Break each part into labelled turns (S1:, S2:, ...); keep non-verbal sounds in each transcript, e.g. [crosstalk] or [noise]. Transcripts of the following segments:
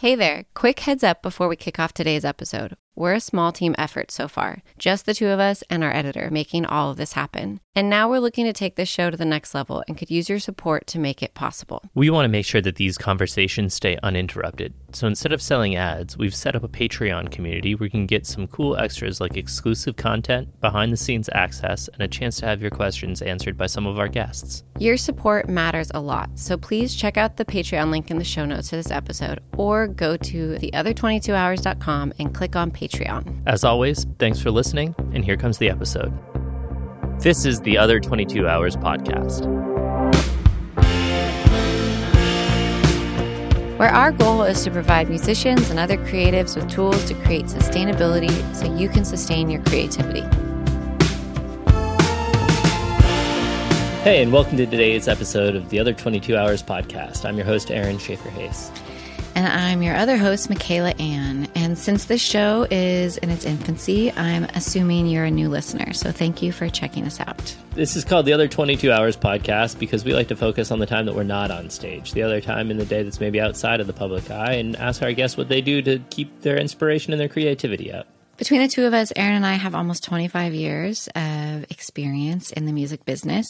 S1: Hey there, quick heads up before we kick off today's episode. We're a small team effort so far, just the two of us and our editor making all of this happen. And now we're looking to take this show to the next level and could use your support to make it possible.
S2: We want to make sure that these conversations stay uninterrupted. So instead of selling ads, we've set up a Patreon community where you can get some cool extras like exclusive content, behind the scenes access, and a chance to have your questions answered by some of our guests.
S1: Your support matters a lot, so please check out the Patreon link in the show notes for this episode or go to theother22hours.com and click on Patreon.
S2: As always, thanks for listening, and here comes the episode. This is the Other 22 Hours podcast.
S1: Where our goal is to provide musicians and other creatives with tools to create sustainability so you can sustain your creativity.
S2: Hey, and welcome to today's episode of the Other 22 Hours podcast. I'm your host, Aaron Shafer-Haiss.
S1: And I'm your other host, Michaela Anne. And since this show is in its infancy, I'm assuming you're a new listener. So thank you for checking us out.
S2: This is called the Other 22 Hours podcast because we like to focus on the time that we're not on stage, the other time in the day that's maybe outside of the public eye, and ask our guests what they do to keep their inspiration and their creativity up.
S1: Between the two of us, Aaron and I have almost 25 years of experience in the music business.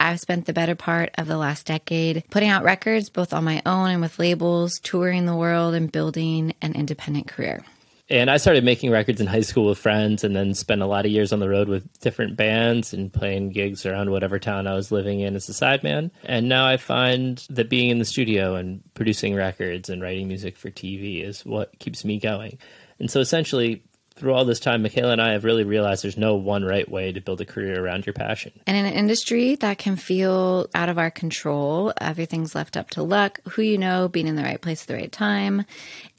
S1: I've spent the better part of the last decade putting out records both on my own and with labels, touring the world, and building an independent career.
S2: And I started making records in high school with friends and then spent a lot of years on the road with different bands and playing gigs around whatever town I was living in as a sideman. And now I find that being in the studio and producing records and writing music for TV is what keeps me going. And so essentially, through all this time, Michaela and I have really realized there's no one right way to build a career around your passion.
S1: And in an industry that can feel out of our control, everything's left up to luck, who you know, being in the right place at the right time,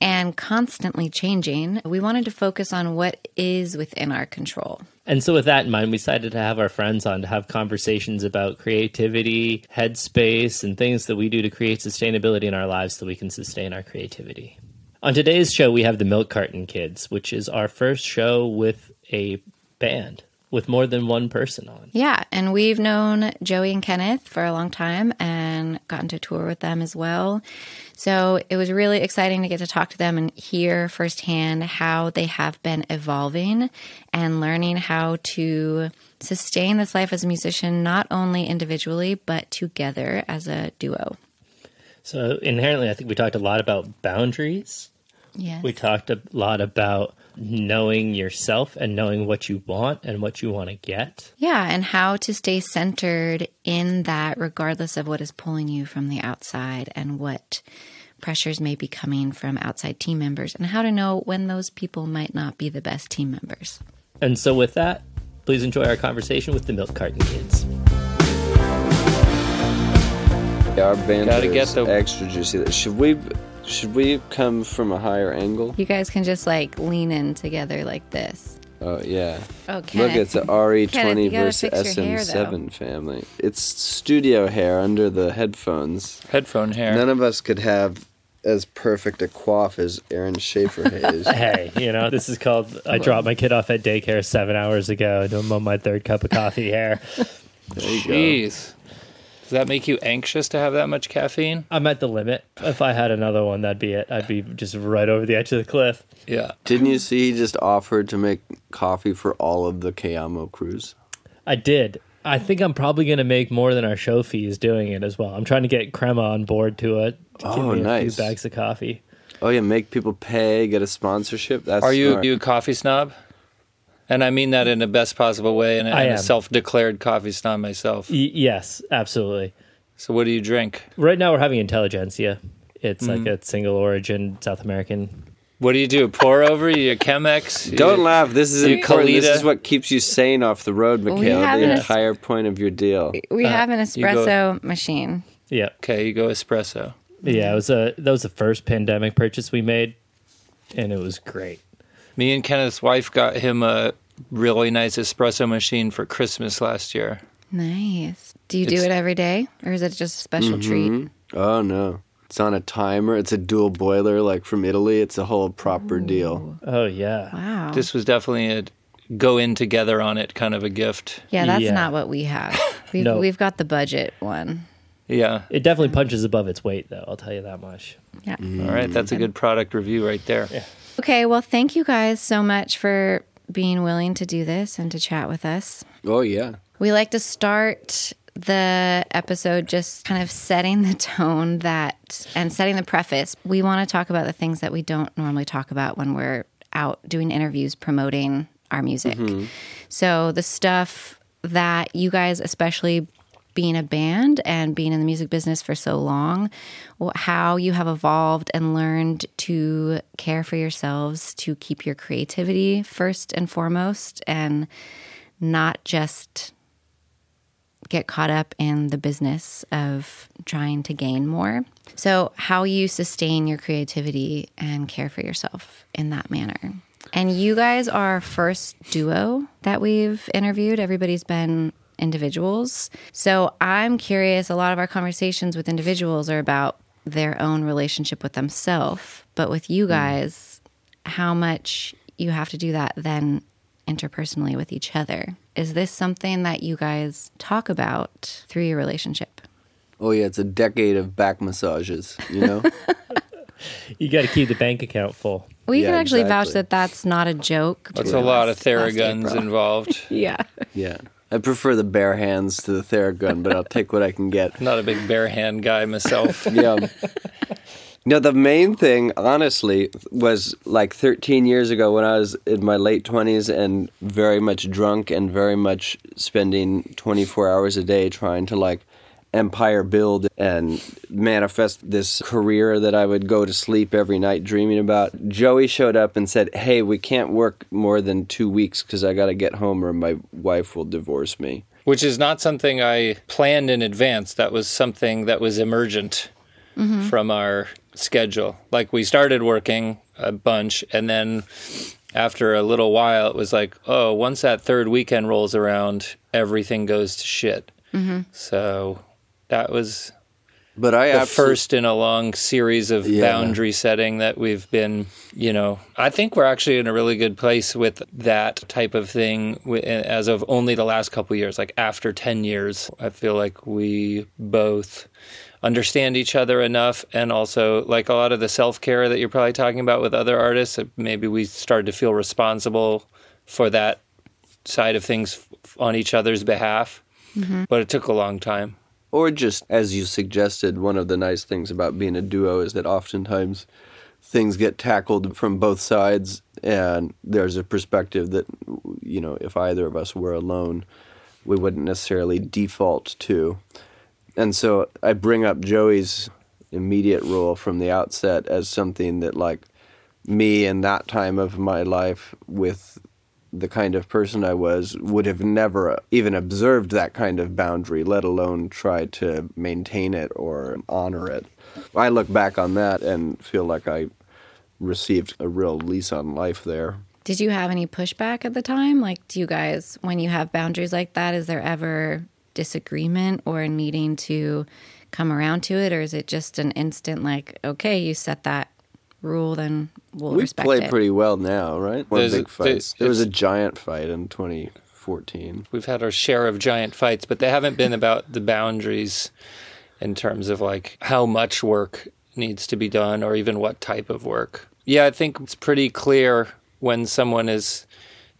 S1: and constantly changing, we wanted to focus on what is within our control.
S2: And so, with that in mind, we decided to have our friends on to have conversations about creativity, headspace, and things that we do to create sustainability in our lives so we can sustain our creativity. On today's show, we have the Milk Carton Kids, which is our first show with a band with more than one person on.
S1: Yeah, and we've known Joey and Kenneth for a long time and gotten to tour with them as well. So it was really exciting to get to talk to them and hear firsthand how they have been evolving and learning how to sustain this life as a musician, not only individually, but together as a duo.
S2: So inherently, I think we talked a lot about boundaries
S1: Yes.
S2: We talked a lot about knowing yourself and knowing what you want and what you want to get.
S1: Yeah, and how to stay centered in that regardless of what is pulling you from the outside and what pressures may be coming from outside team members and how to know when those people might not be the best team members.
S2: And so with that, please enjoy our conversation with the Milk Carton Kids.
S3: Our band
S4: Gotta
S3: is
S4: get the-
S3: extra juicy. Should we should we come from a higher angle?
S1: You guys can just like lean in together like this.
S3: Oh yeah.
S1: Oh,
S3: Look, it's a
S1: Kenneth,
S3: RE20
S1: you
S3: versus
S1: fix your hair,
S3: SM7 family. It's studio hair under the headphones.
S4: Headphone hair.
S3: None of us could have as perfect a coif as Aaron Shafer [laughs] has.
S2: Hey, you know, this is called I dropped my kid off at daycare seven hours ago and I'm on my third cup of coffee here.
S3: There you go.
S4: Jeez. Does that make you anxious to have that much caffeine?
S2: I'm at the limit. If I had another one, that'd be it. I'd be just right over the edge of the cliff.
S4: Yeah.
S3: Didn't you see he just offered to make coffee for all of the Cayamo crews?
S2: I did. I think I'm probably going to make more than our show fees doing it as well. I'm trying to get Crema on board to it. To give
S3: Oh,
S2: me a
S3: nice.
S2: few bags of coffee.
S3: Oh yeah, make people pay, get a sponsorship. That's
S4: Are you
S3: smart.
S4: you a coffee snob? And I mean that in the best possible way, and
S2: I
S4: I'm a self-declared coffee snob myself.
S2: Y- yes, absolutely.
S4: So what do you drink?
S2: Right now we're having Intelligentsia. It's
S3: Mm-hmm.
S2: like a single origin South American.
S4: What do you do? Pour over? You a Chemex?
S3: Don't laugh. This is
S4: You
S3: important. This is what keeps you sane off the road, Michaela.
S1: have
S3: The
S1: an es-
S3: entire point of your deal.
S1: We have an
S4: you go-
S1: espresso machine.
S2: Yeah.
S4: Okay, you go espresso.
S2: Yeah, it was a that was the first pandemic purchase we made and it was great.
S4: Me and Kenneth's wife got him a really nice espresso machine for Christmas last year.
S1: Nice. Do you do
S4: It's-
S1: it every day or is it just a special mm-hmm. treat?
S3: Oh no. It's on a timer. It's a dual boiler like from Italy. It's a whole proper deal.
S2: Oh yeah.
S1: Wow.
S4: This was definitely a go in together on it kind of a gift.
S1: yeah, that's
S2: Yeah.
S1: not what we have. [laughs] We've,
S2: No.
S1: we've got the budget one.
S4: Yeah.
S2: It definitely punches above its weight though, I'll tell you that much.
S1: Yeah. Mm-hmm.
S4: All right, that's a good product review right there.
S1: Okay. Well, thank you guys so much for being willing to do this and to chat with us.
S3: Oh yeah.
S1: We like to start the episode just kind of setting the tone that and setting the preface. We want to talk about the things that we don't normally talk about when we're out doing interviews promoting our music. Mm-hmm. So the stuff that you guys, especially being a band and being in the music business for so long, how you have evolved and learned to care for yourselves, to keep your creativity first and foremost, and not just get caught up in the business of trying to gain more. So, how you sustain your creativity and care for yourself in that manner. And you guys are our first duo that we've interviewed. Everybody's been individuals. So, I'm curious a lot of our conversations with individuals are about their own relationship with themselves, but with you hmm. guys, how much you have to do that then interpersonally with each other. Is this something that you guys talk about through your relationship?
S3: Oh yeah, it's a decade of back massages, you know? [laughs]
S2: You got to keep the bank account full.
S1: We
S3: Yeah,
S1: can actually vouch that that's not a joke.
S4: That's a lot of Theraguns involved. [laughs]
S1: Yeah.
S3: yeah. I prefer the bare hands to the Theragun, but I'll take what I can get.
S4: Not a big bare hand guy myself. [laughs]
S3: yeah. No, the main thing, honestly, was like 13 years ago when I was in my late 20s and very much drunk and very much spending 24 hours a day trying to like empire build and manifest this career that I would go to sleep every night dreaming about. Joey showed up and said, Hey, we can't work more than two weeks because I got to get home or my wife will divorce me.
S4: which is not something I planned in advance. That was something that was emergent mm-hmm. from our schedule. Like we started working a bunch, and then after a little while, it was like, oh, once that third weekend rolls around, everything goes to shit. Mm-hmm. So that was
S3: But I
S4: the
S3: absolutely.
S4: first in a long series of
S3: Yeah.
S4: boundary setting that we've been, you know, I think we're actually in a really good place with that type of thing eh, as of only the last couple years. Like after 10 years, I feel like we both understand each other enough and also like a lot of the self-care that you're probably talking about with other artists maybe we started to feel responsible for that side of things on each other's behalf mm-hmm. but it took a long time
S3: Or just as you suggested, one of the nice things about being a duo is that oftentimes things get tackled from both sides, and there's a perspective that, you know, if either of us were alone, we wouldn't necessarily default to. And so I bring up Joey's immediate role from the outset as something that, like, me in that time of my life with the kind of person I was would have never even observed that kind of boundary, let alone try to maintain it or honor it. I look back on that and feel like I received a real lease on life there.
S1: Did you have any pushback at the time? Like, do you guys, when you have boundaries like that, is there ever disagreement or needing to come around to it? Or is it just an instant, like, okay, you set that rule, then we'll
S3: we
S1: respect
S3: play
S1: it?
S3: pretty well now, right? One
S4: There's
S3: big fights.
S4: there-
S3: There was a giant fight in 2014.
S4: we've had our share of giant fights, but they haven't been about the boundaries in terms of like how much work needs to be done or even what type of work. Yeah, I think it's pretty clear when someone is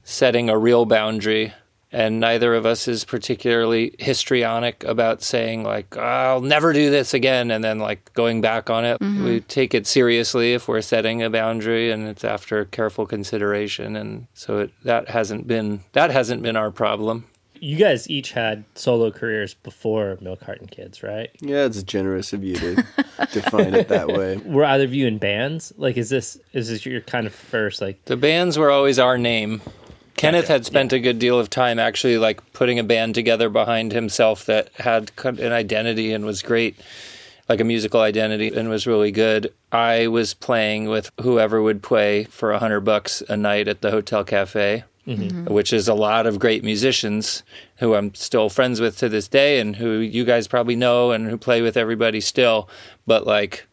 S4: setting a real boundary and neither of us is particularly histrionic about saying like I'll never do this again and then like going back on it. Mm-hmm. We take it seriously if we're setting a boundary and it's after careful consideration and so it, that hasn't been that hasn't been our problem.
S2: You guys each had solo careers before Milk Carton Kids, right?
S3: Yeah, it's generous of you to [laughs] define it that way.
S2: Were either of you in bands? Like, is this is this your kind of first like?
S4: The bands were always our name. Kenneth had spent a good deal of time actually like putting a band together behind himself that had an identity and was great, like a musical identity and was really good. I was playing with whoever would play for a hundred bucks a night at the Hotel Cafe, mm-hmm. which is a lot of great musicians who I'm still friends with to this day and who you guys probably know and who play with everybody still. But like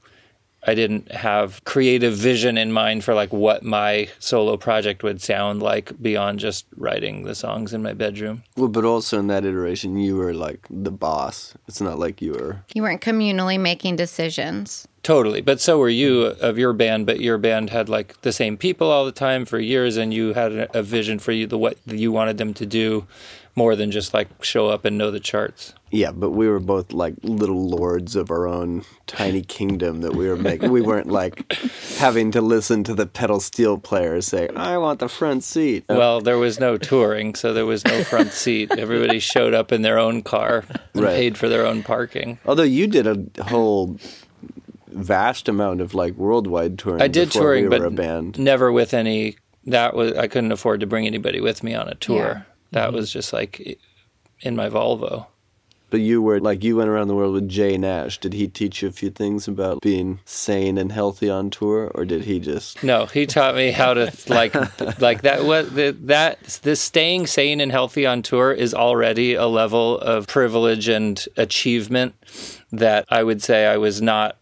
S4: I didn't have creative vision in mind for like what my solo project would sound like beyond just writing the songs in my bedroom.
S3: Well, but also in that iteration, you were like the boss. It's not like you were.
S1: You weren't communally making decisions.
S4: Totally. But so were you of your band, but your band had like the same people all the time for years and you had a, a vision for you the what you wanted them to do more than just like show up and know the charts.
S3: Yeah, but we were both like little lords of our own tiny kingdom that we were making. We weren't like having to listen to the pedal steel players say, "I want the front seat."
S4: Well, there was no touring, so there was no front seat. Everybody showed up in their own car and
S3: Right.
S4: paid for their own parking.
S3: Although you did a whole vast amount of like worldwide touring.
S4: I did touring,
S3: we
S4: but never with any. That was I couldn't afford to bring anybody with me on a tour.
S1: Yeah.
S4: That mm-hmm. was just like in my Volvo.
S3: But you were like you went around the world with Jay Nash. Did he teach you a few things about being sane and healthy on tour, or did he just?
S4: No, he taught me how to like [laughs] like that. What the, that this staying sane and healthy on tour is already a level of privilege and achievement that I would say I was not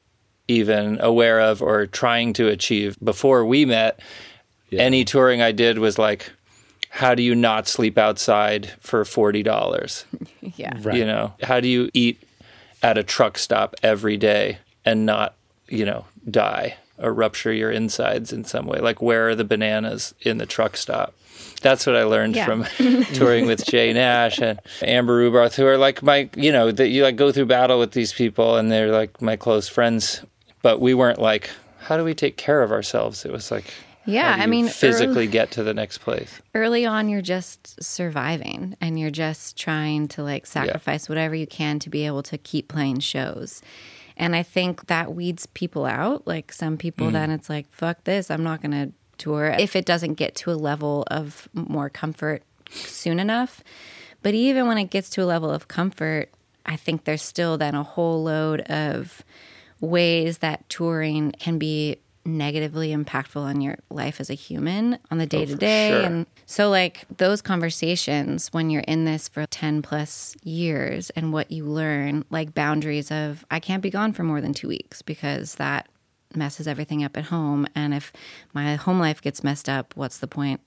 S4: even aware of or trying to achieve before we met. Any touring I did was like, how do you not sleep outside for forty dollars? [laughs]
S1: Yeah.
S2: Right.
S4: You know, how do you eat at a truck stop every day and not, you know, die or rupture your insides in some way? Like, where are the bananas in the truck stop? That's what I learned
S1: Yeah.
S4: from [laughs] touring with Jay Nash and Amber Rubarth, who are like my, you know, that you like go through battle with these people and they're like my close friends. But we weren't like, how do we take care of ourselves? It was like,
S1: Yeah, I mean,
S4: physically
S1: early,
S4: get to the next place.
S1: early on, you're just surviving and you're just trying to like sacrifice whatever you can to be able to keep playing shows. And I think that weeds people out. Like some people, mm. then it's like, fuck this, I'm not going to tour if it doesn't get to a level of more comfort soon enough. But even when it gets to a level of comfort, I think there's still then a whole load of ways that touring can be negatively impactful on your life as a human on the oh, day to day. and so like those conversations when you're in this for 10 plus years and what you learn like boundaries of I can't be gone for more than 2 weeks because that messes everything up at home. And if my home life gets messed up what's the point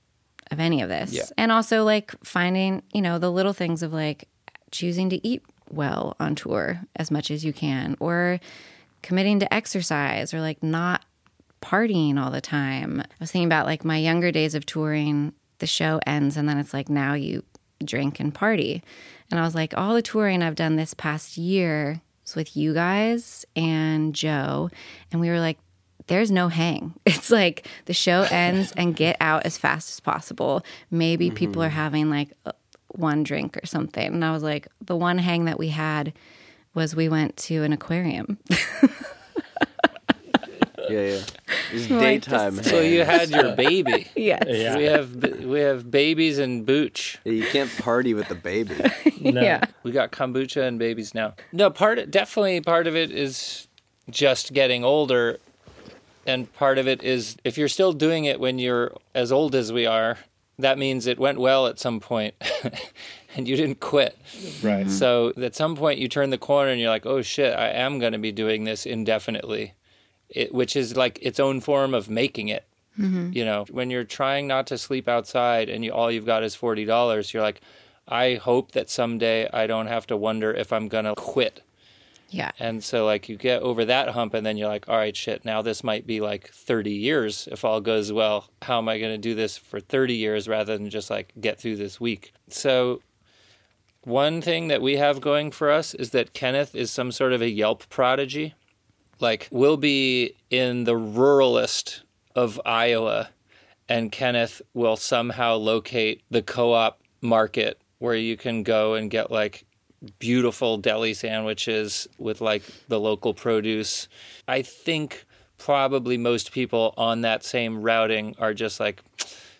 S1: of any of this?
S4: Yeah.
S1: and also like finding you know the little things of like choosing to eat well on tour as much as you can or committing to exercise or like not partying all the time. I was thinking about like my younger days of touring, the show ends and then it's like now you drink and party. And I was like, all the touring I've done this past year was with you guys and Joe. And we were like, there's no hang. [laughs] It's like the show ends and get out as fast as possible. Maybe people are having like uh, one drink or something. And I was like, the one hang that we had was we went to an aquarium. [laughs]
S3: Yeah, yeah. [laughs] It's
S1: Like,
S3: daytime.
S1: just-
S4: So you had your [laughs] baby.
S1: yes.
S2: Yeah.
S4: We have we have babies and booch.
S3: you can't party with the baby. [laughs]
S2: No.
S1: Yeah.
S4: We got kombucha and babies now. No, part definitely part of it is just getting older, and part of it is if you're still doing it when you're as old as we are, that means it went well at some point, and you didn't quit.
S2: Right.
S4: So at some point you turn the corner and you're like, oh shit, I am going to be doing this indefinitely, it, which is like its own form of making it. Mm-hmm. You know, when you're trying not to sleep outside and you, all you've got is forty dollars, you're like, I hope that someday I don't have to wonder if I'm gonna quit.
S1: Yeah.
S4: And so like you get over that hump and then you're like, all right, shit, now this might be like 30 years if all goes well. How am I going to do this for 30 years rather than just like get through this week? So one thing that we have going for us is that Kenneth is some sort of a Yelp prodigy. Like we'll be in the ruralest of Iowa and Kenneth will somehow locate the co-op market where you can go and get like beautiful deli sandwiches with like the local produce. I think probably most people on that same routing are just like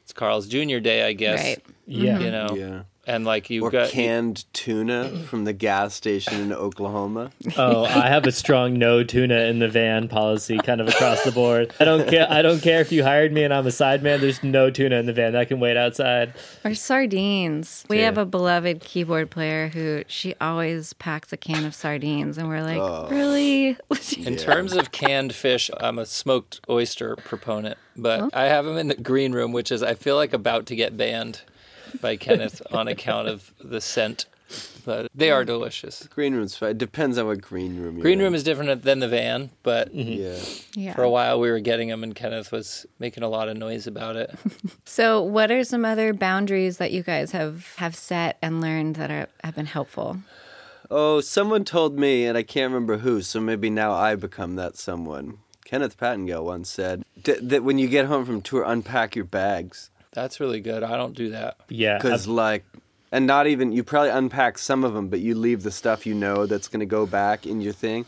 S4: it's Carl's Jr. Day, I guess.
S1: Right.
S2: Yeah.
S4: You mm-hmm. know.
S3: Yeah.
S4: And like you
S3: Or
S4: got
S3: canned tuna from the gas station in Oklahoma.
S2: Oh, I have a strong no tuna in the van policy kind of across the board. I don't care I don't care if you hired me and I'm a sideman, there's no tuna in the van. That can wait outside.
S1: Or sardines. We
S3: Yeah.
S1: have a beloved keyboard player who she always packs a can of sardines, and we're like, oh. really? [laughs]
S4: In terms of canned fish, I'm a smoked oyster proponent, but oh. I have them in the green room, which is I feel like about to get banned by Kenneth on account of the scent. but they are delicious.
S3: Green room's fine. It depends on what green room you're
S4: Green
S3: in.
S4: room is different than the van, but
S3: Yeah.
S1: Yeah.
S4: for a while we were getting them, and Kenneth was making a lot of noise about it. [laughs]
S1: So, what are some other boundaries that you guys have have set and learned that are, have been helpful?
S3: Oh, someone told me, and I can't remember who, so maybe now I become that someone. Kenneth Pattengale once said that when you get home from tour, unpack your bags.
S4: That's really good. I don't do that.
S2: Yeah,
S3: Because, like, and not even, you probably unpack some of them, but you leave the stuff you know that's going to go back in your thing.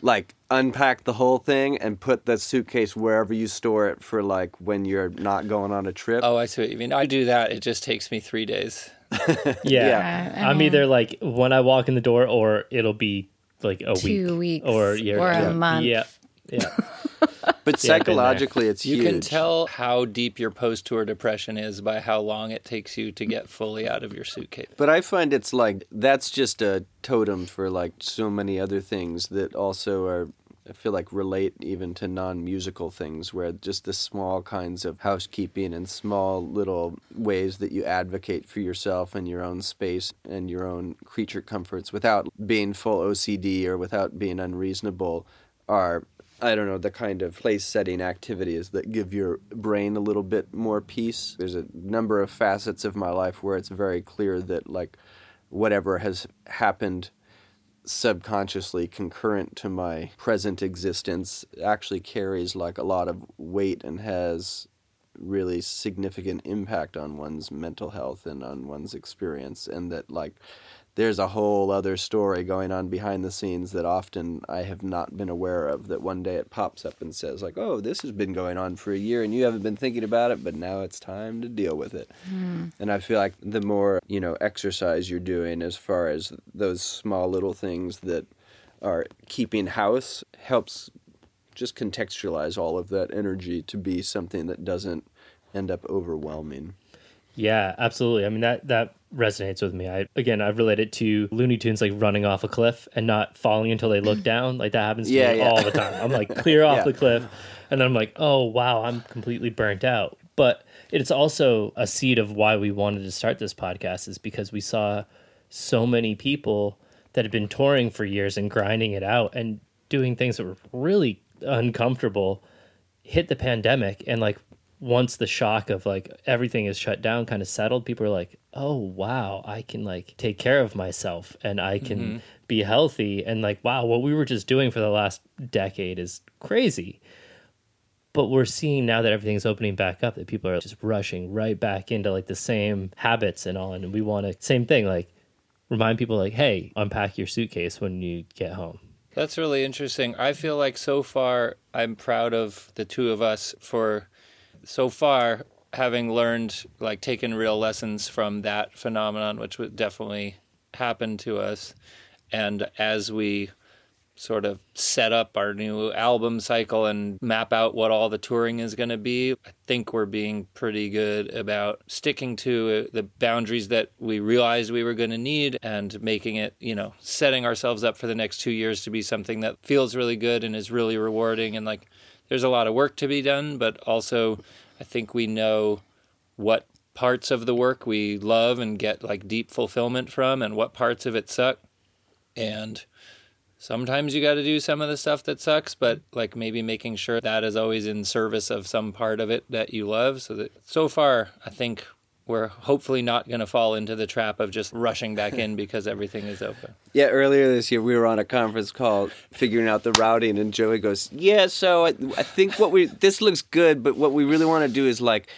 S3: Like, unpack the whole thing and put the suitcase wherever you store it for, like, when you're not going on a trip.
S4: Oh, I see what you mean. I do that. It just takes me three days. [laughs]
S2: yeah.
S1: Yeah, I
S2: I'm either like when I walk in the door, or it'll be like a
S1: Two
S2: week,
S1: weeks
S2: or yeah,
S1: or a
S2: yeah,
S1: month.
S2: Yeah, yeah. [laughs]
S3: but
S2: been
S3: psychologically, it's
S4: You
S3: huge.
S4: can tell how deep your post tour depression is by how long it takes you to get fully out of your suitcase.
S3: But I find it's like that's just a totem for like so many other things that also are I feel like relate even to non-musical things where just the small kinds of housekeeping and small little ways that you advocate for yourself and your own space and your own creature comforts without being full OCD or without being unreasonable are I don't know, the kind of place setting activities that give your brain a little bit more peace. There's a number of facets of my life where it's very clear that, like, whatever has happened subconsciously concurrent to my present existence actually carries like a lot of weight and has really significant impact on one's mental health and on one's experience and that like there's a whole other story going on behind the scenes that often I have not been aware of that one day it pops up and says like oh this has been going on for a year and you haven't been thinking about it but now it's time to deal with it hmm. and I feel like the more you know exercise you're doing as far as those small little things that are keeping house helps just contextualize all of that energy to be something that doesn't end up overwhelming.
S2: Yeah, absolutely. I mean that that resonates with me. I again, I've related to Looney Tunes like running off a cliff and not falling until they look [clears throat] down. Like that happens to
S3: Yeah,
S2: me
S3: yeah.
S2: all the time. I'm like clear [laughs] off
S3: Yeah.
S2: the cliff, and then I'm like, oh wow, I'm completely burnt out. But it's also a seed of why we wanted to start this podcast is because we saw so many people that had been touring for years and grinding it out and doing things that were really uncomfortable hit the pandemic and like once the shock of like everything is shut down kind of settled people are like oh wow i can like take care of myself and i can mm-hmm. be healthy. And like wow what we were just doing for the last decade is crazy. But we're seeing now that everything's opening back up that people are just rushing right back into like the same habits and all and we want to same thing like remind people like hey unpack your suitcase when you get home.
S4: That's really interesting. I feel like so far I'm proud of the two of us for so far having learned like taken real lessons from that phenomenon which would definitely happened to us and as we sort of set up our new album cycle and map out what all the touring is going to be i think we're being pretty good about sticking to uh, the boundaries that we realized we were going to need and making it you know setting ourselves up for the next two years to be something that feels really good and is really rewarding and like there's a lot of work to be done but also i think we know what parts of the work we love and get like deep fulfillment from and what parts of it suck. And sometimes you got to do some of the stuff that sucks but like maybe making sure that is always in service of some part of it that you love so that so far i think we're hopefully not going to fall into the trap of just rushing back in because everything is open [laughs]
S3: Yeah, earlier this year we were on a conference call figuring out the routing, and Joey goes, "Yeah, so I, I think what we this looks good, but what we really want to do is like."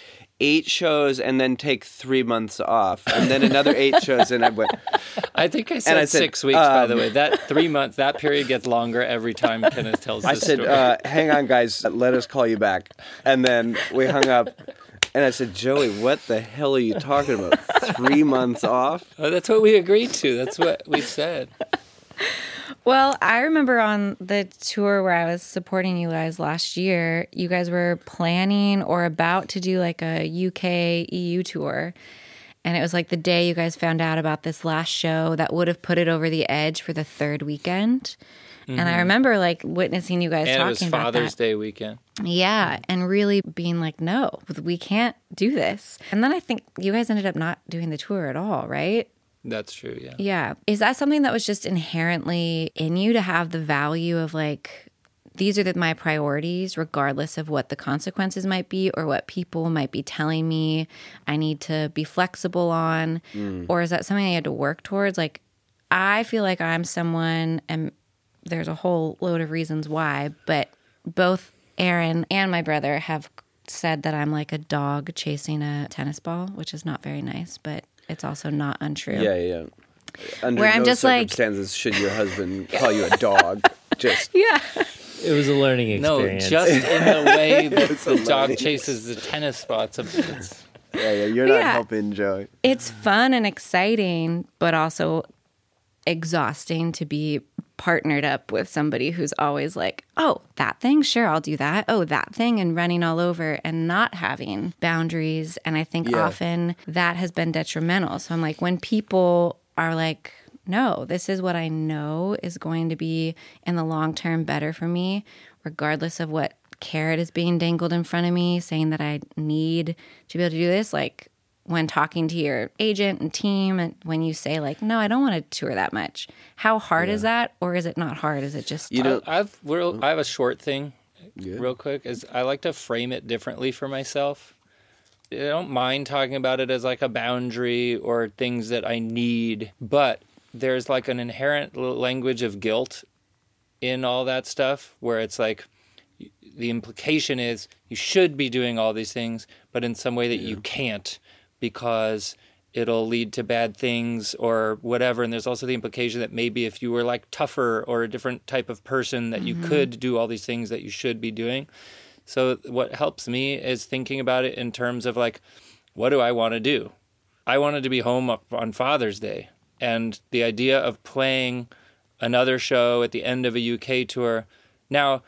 S3: Eight shows and then take three months off, and then another eight shows. And I went, [laughs]
S4: i think i said,
S3: I said,
S4: six weeks by the
S3: um,
S4: way that three months that period gets longer every time kenneth tells
S3: I
S4: the
S3: said, uh, "Hang on, guys, let us call you back." And then we hung up, and I said, "Joey, what the hell are you talking about? Three months off?" [laughs]
S4: Oh, that's what we agreed to that's what we said
S1: Well, I remember on the tour where I was supporting you guys last year, you guys were planning or about to do like a UK EU tour. And it was like the day you guys found out about this last show that would have put it over the edge for the third weekend. And I remember like witnessing you guys
S4: Mm-hmm. and it
S1: talking
S4: was
S1: about
S4: father's
S1: that.
S4: day weekend
S1: Yeah, and really being like, no, we can't do this. And then I think you guys ended up not doing the tour at all, right?
S4: That's true. Yeah.
S1: Yeah. Is that something that was just inherently in you to have the value of like, these are the, my priorities, regardless of what the consequences might be or what people might be telling me I need to be flexible on? Or is that something I had to work towards? Like, I feel like I'm someone, and there's a whole load of reasons why, but both Aaron and my brother have said that I'm like a dog chasing a tennis ball, which is not very nice, but it's also not untrue.
S3: Yeah, yeah. Under
S1: Where I'm
S3: no
S1: just like-
S3: should your husband call you a dog. [laughs] Just
S1: Yeah.
S2: It was a learning experience.
S4: No, just in the [laughs] way that the dog chases the tennis spots. It's,
S3: yeah, yeah. You're not
S1: Yeah.
S3: helping Joey.
S1: it's fun and exciting, but also exhausting to be partnered up with somebody who's always like, oh, that thing, sure, I'll do that. Oh, that thing, and running all over and not having boundaries. And I think
S3: Yeah.
S1: often that has been detrimental. So I'm like, when people are like, no, this is what I know is going to be in the long term better for me, regardless of what carrot is being dangled in front of me, saying that I need to be able to do this. Like when talking to your agent and team, and when you say, like, no, I don't want to tour that much, how hard is that? Or is it not hard? Is it just,
S3: You know,
S4: I've real, I have a short thing,
S3: Good.
S4: real quick. Is I like to frame it differently for myself. I don't mind talking about it as like a boundary or things that I need, but there's like an inherent language of guilt in all that stuff where it's like the implication is you should be doing all these things, but in some way that you can't because it'll lead to bad things or whatever. And there's also the implication that maybe if you were like tougher or a different type of person, that you mm-hmm. could do all these things that you should be doing. So what helps me is thinking about it in terms of like, what do I want to do? I wanted to be home on Father's Day, and the idea of playing another show at the end of a UK tour. Now,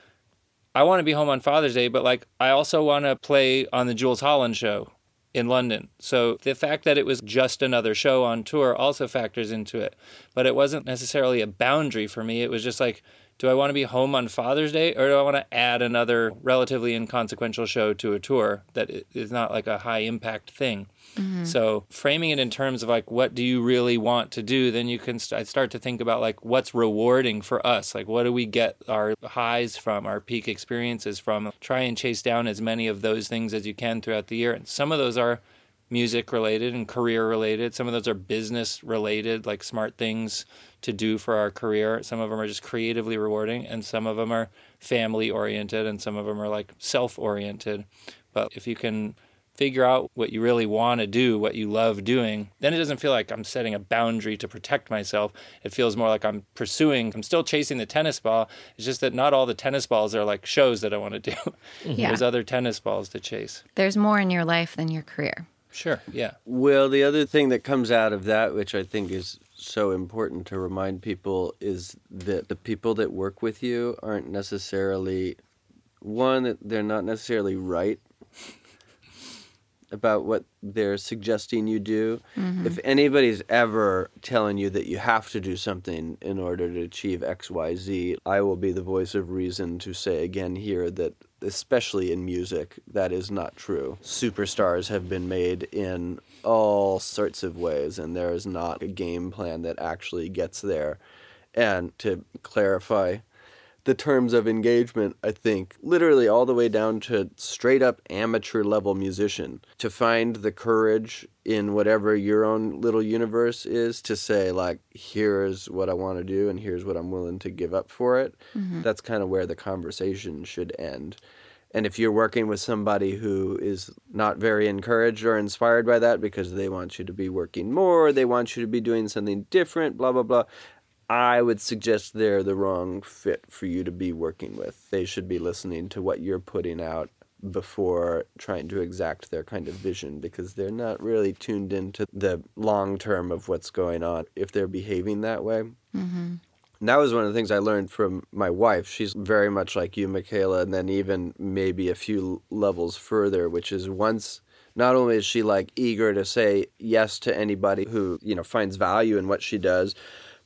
S4: I want to be home on Father's Day, but like I also want to play on the Jools Holland show in London. So the fact that it was just another show on tour also factors into it. But it wasn't necessarily a boundary for me. It was just like, do I want to be home on Father's Day or do I want to add another relatively inconsequential show to a tour that is not like a high impact thing? Mm-hmm. So framing it in terms of like what do you really want to do, then you can st- start to think about like what's rewarding for us. Like what do we get our highs from, our peak experiences from? Try and chase down as many of those things as you can throughout the year. And some of those are music related and career related. Some of those are business related, like smart things to do for our career. Some of them are just creatively rewarding, and some of them are family oriented, and some of them are like self oriented. But if you can figure out what you really want to do, what you love doing, then it doesn't feel like I'm setting a boundary to protect myself. It feels more like I'm pursuing, I'm still chasing the tennis ball. It's just that not all the tennis balls are like shows that I want to do. [laughs]
S1: Yeah.
S4: There's other tennis balls to chase.
S1: there's more in your life than your career?
S4: Sure, yeah.
S3: Well, the other thing that comes out of that, which I think is so important to remind people, is that the people that work with you aren't necessarily one that they're not necessarily right about what they're suggesting you do. Mm-hmm. If anybody's ever telling you that you have to do something in order to achieve XYZ, I will be the voice of reason to say again here that especially in music that is not true. Superstars have been made in all sorts of ways and there is not a game plan that actually gets there. And to clarify, the terms of engagement, I think, literally all the way down to straight up amateur level musician, to find the courage in whatever your own little universe is to say, like, here's what I want to do and here's what I'm willing to give up for it. Mm-hmm. That's kind of where the conversation should end. And if you're working with somebody who is not very encouraged or inspired by that because they want you to be working more, they want you to be doing something different, blah, blah, blah, I would suggest they're the wrong fit for you to be working with. They should be listening to what you're putting out before trying to exact their kind of vision because they're not really tuned into the long term of what's going on if they're behaving that way. And that was one of the things I learned from my wife. She's very much like you, Michaela, and then even maybe a few levels further, which is once not only is she like eager to say yes to anybody who, you know, finds value in what she does,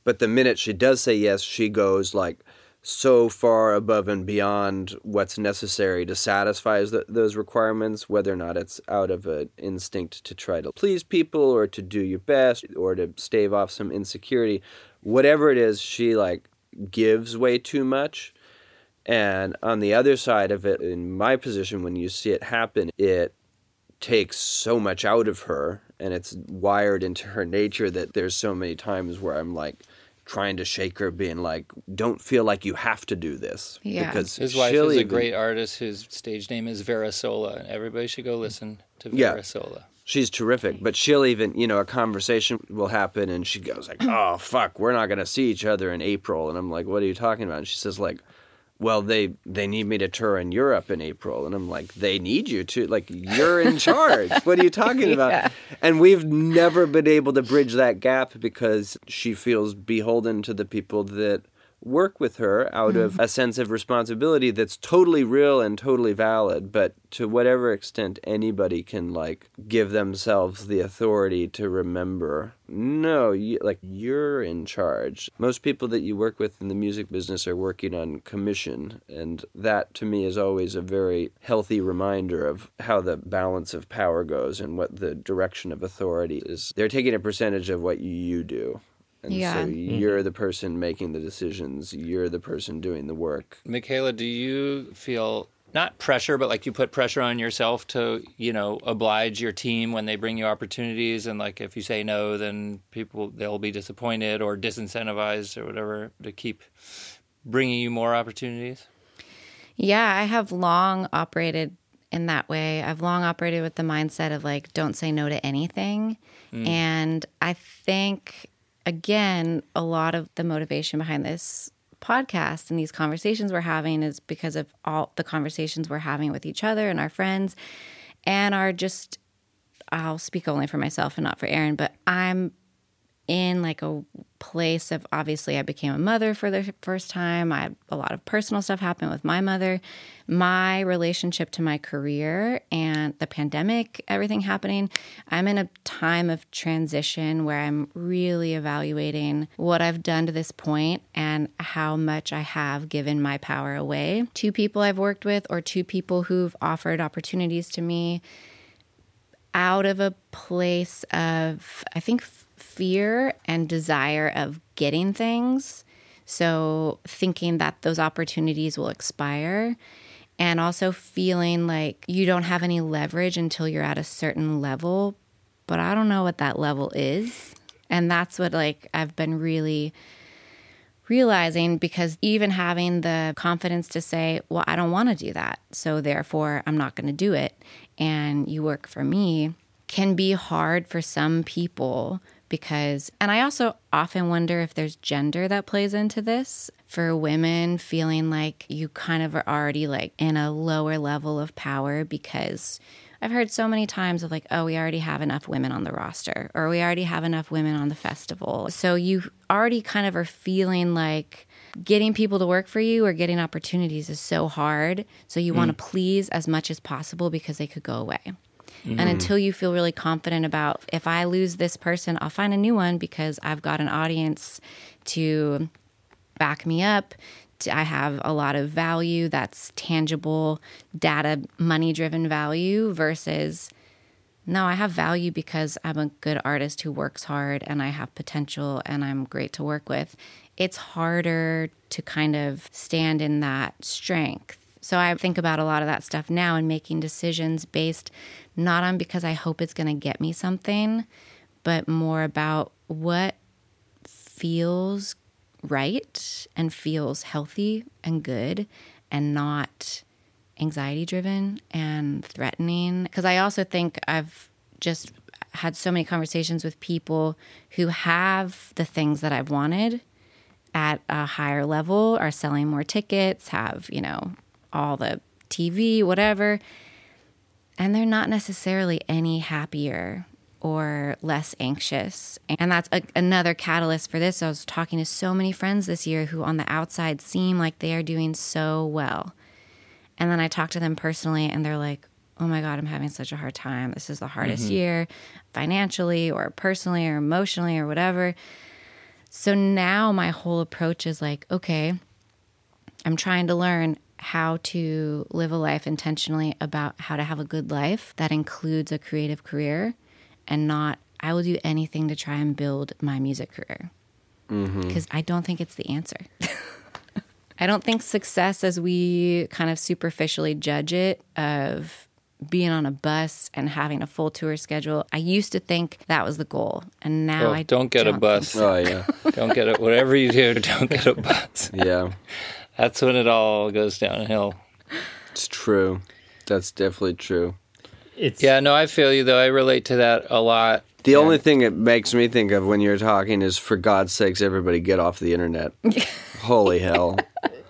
S3: but the minute she does say yes, she goes like so far above and beyond what's necessary to satisfy th- those requirements, whether or not it's out of an instinct to try to please people or to do your best or to stave off some insecurity. Whatever it is, she like gives way too much. And on the other side of it, in my position, when you see it happen, it takes so much out of her and it's wired into her nature that there's so many times where I'm like, trying to shake her, being like, "Don't feel like you have to do this."
S1: Yeah.
S3: Because
S4: His wife is a
S3: even-
S4: great artist whose stage name is Vera Sola, and everybody should go listen to
S3: Yeah.
S4: Vera Sola.
S3: She's terrific, but she'll even, you know, a conversation will happen, and she goes like, "Oh fuck, we're not gonna see each other in April," and I'm like, "What are you talking about?" And she says like, "Well, they they need me to tour in Europe in April," and I'm like, "They need you to like, you're in charge. what are you talking [laughs] about?" And we've never been able to bridge that gap because she feels beholden to the people that work with her out of mm-hmm. a sense of responsibility that's totally real and totally valid but to whatever extent anybody can like give themselves the authority to remember no you, like you're in charge. Most people that you work with in the music business are working on commission and that to me is always a very healthy reminder of how the balance of power goes and what the direction of authority is. They're taking a percentage of what you do and
S1: Yeah.
S3: so you're the person making the decisions. You're the person doing the work.
S4: Michaela, do you feel not pressure, but like you put pressure on yourself to, you know, oblige your team when they bring you opportunities, and like if you say no, then people they'll be disappointed or disincentivized or whatever to keep bringing you more opportunities?
S1: Yeah, I have long operated in that way. I've long operated with the mindset of like, don't say no to anything. Mm. And I think, again, a lot of the motivation behind this podcast and these conversations we're having is because of all the conversations we're having with each other and our friends and are just, I'll speak only for myself and not for Aaron, but I'm in like a place of obviously I became a mother for the first time. I a lot of personal stuff happened with my mother, my relationship to my career and the pandemic, everything happening. I'm in a time of transition where I'm really evaluating what I've done to this point and how much I have given my power away to people I've worked with or to people who've offered opportunities to me out of a place of, I think, fear and desire of getting things. So, thinking that those opportunities will expire, and also feeling like you don't have any leverage until you're at a certain level. But I don't know what that level is. And that's what, like, I've been really realizing because even having the confidence to say, well, I don't want to do that. So therefore, I'm not going to do it. And you work for me can be hard for some people because, and I also often wonder if there's gender that plays into this for women feeling like you kind of are already like in a lower level of power because I've heard so many times of like, oh, we already have enough women on the roster, or we already have enough women on the festival. So you already kind of are feeling like getting people to work for you or getting opportunities is so hard. So you want to mm. please as much as possible because they could go away. And mm-hmm. until you feel really confident about if I lose this person, I'll find a new one because I've got an audience to back me up. I have a lot of value that's tangible, data, money driven value versus no, I have value because I'm a good artist who works hard and I have potential and I'm great to work with. It's harder to kind of stand in that strength. So I think about a lot of that stuff now and making decisions based not on because I hope it's going to get me something, but more about what feels right and feels healthy and good and not anxiety driven and threatening. Because I also think I've just had so many conversations with people who have the things that I've wanted at a higher level, are selling more tickets, have, you know, all the TV, whatever. And they're not necessarily any happier or less anxious. And that's a, another catalyst for this. I was talking to so many friends this year who, on the outside, seem like they are doing so well. And then I talk to them personally, and they're like, oh my God, I'm having such a hard time. This is the hardest mm-hmm. year financially, or personally, or emotionally, or whatever. So now my whole approach is like, okay, I'm trying to learn how to live a life intentionally about how to have a good life that includes a creative career and not, I will do anything to try and build my music career. Mm-hmm. Because I don't think it's the answer. [laughs] I don't think success, as we kind of superficially judge it, of being on a bus and having a full tour schedule. I used to think that was the goal, and now
S4: Oh,
S1: I
S4: don't get a bus.
S1: so.
S3: Oh yeah, [laughs]
S4: don't get it. Whatever you do, don't get a bus.
S3: yeah, [laughs]
S4: That's when it all goes downhill.
S3: it's true. That's definitely true.
S2: It's
S4: Yeah, no, I feel you though. I relate to that a lot.
S3: The only thing it makes me think of when you're talking is, for God's sakes, everybody get off the internet. [laughs] Holy hell.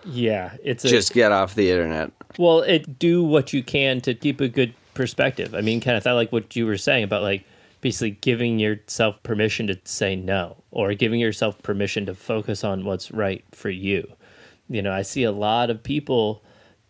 S2: yeah. It's a,
S3: Just get off the internet.
S2: Well, it do what you can to keep a good perspective. I mean, Kenneth, I like what you were saying about like basically giving yourself permission to say no or giving yourself permission to focus on what's right for you. You know, I see a lot of people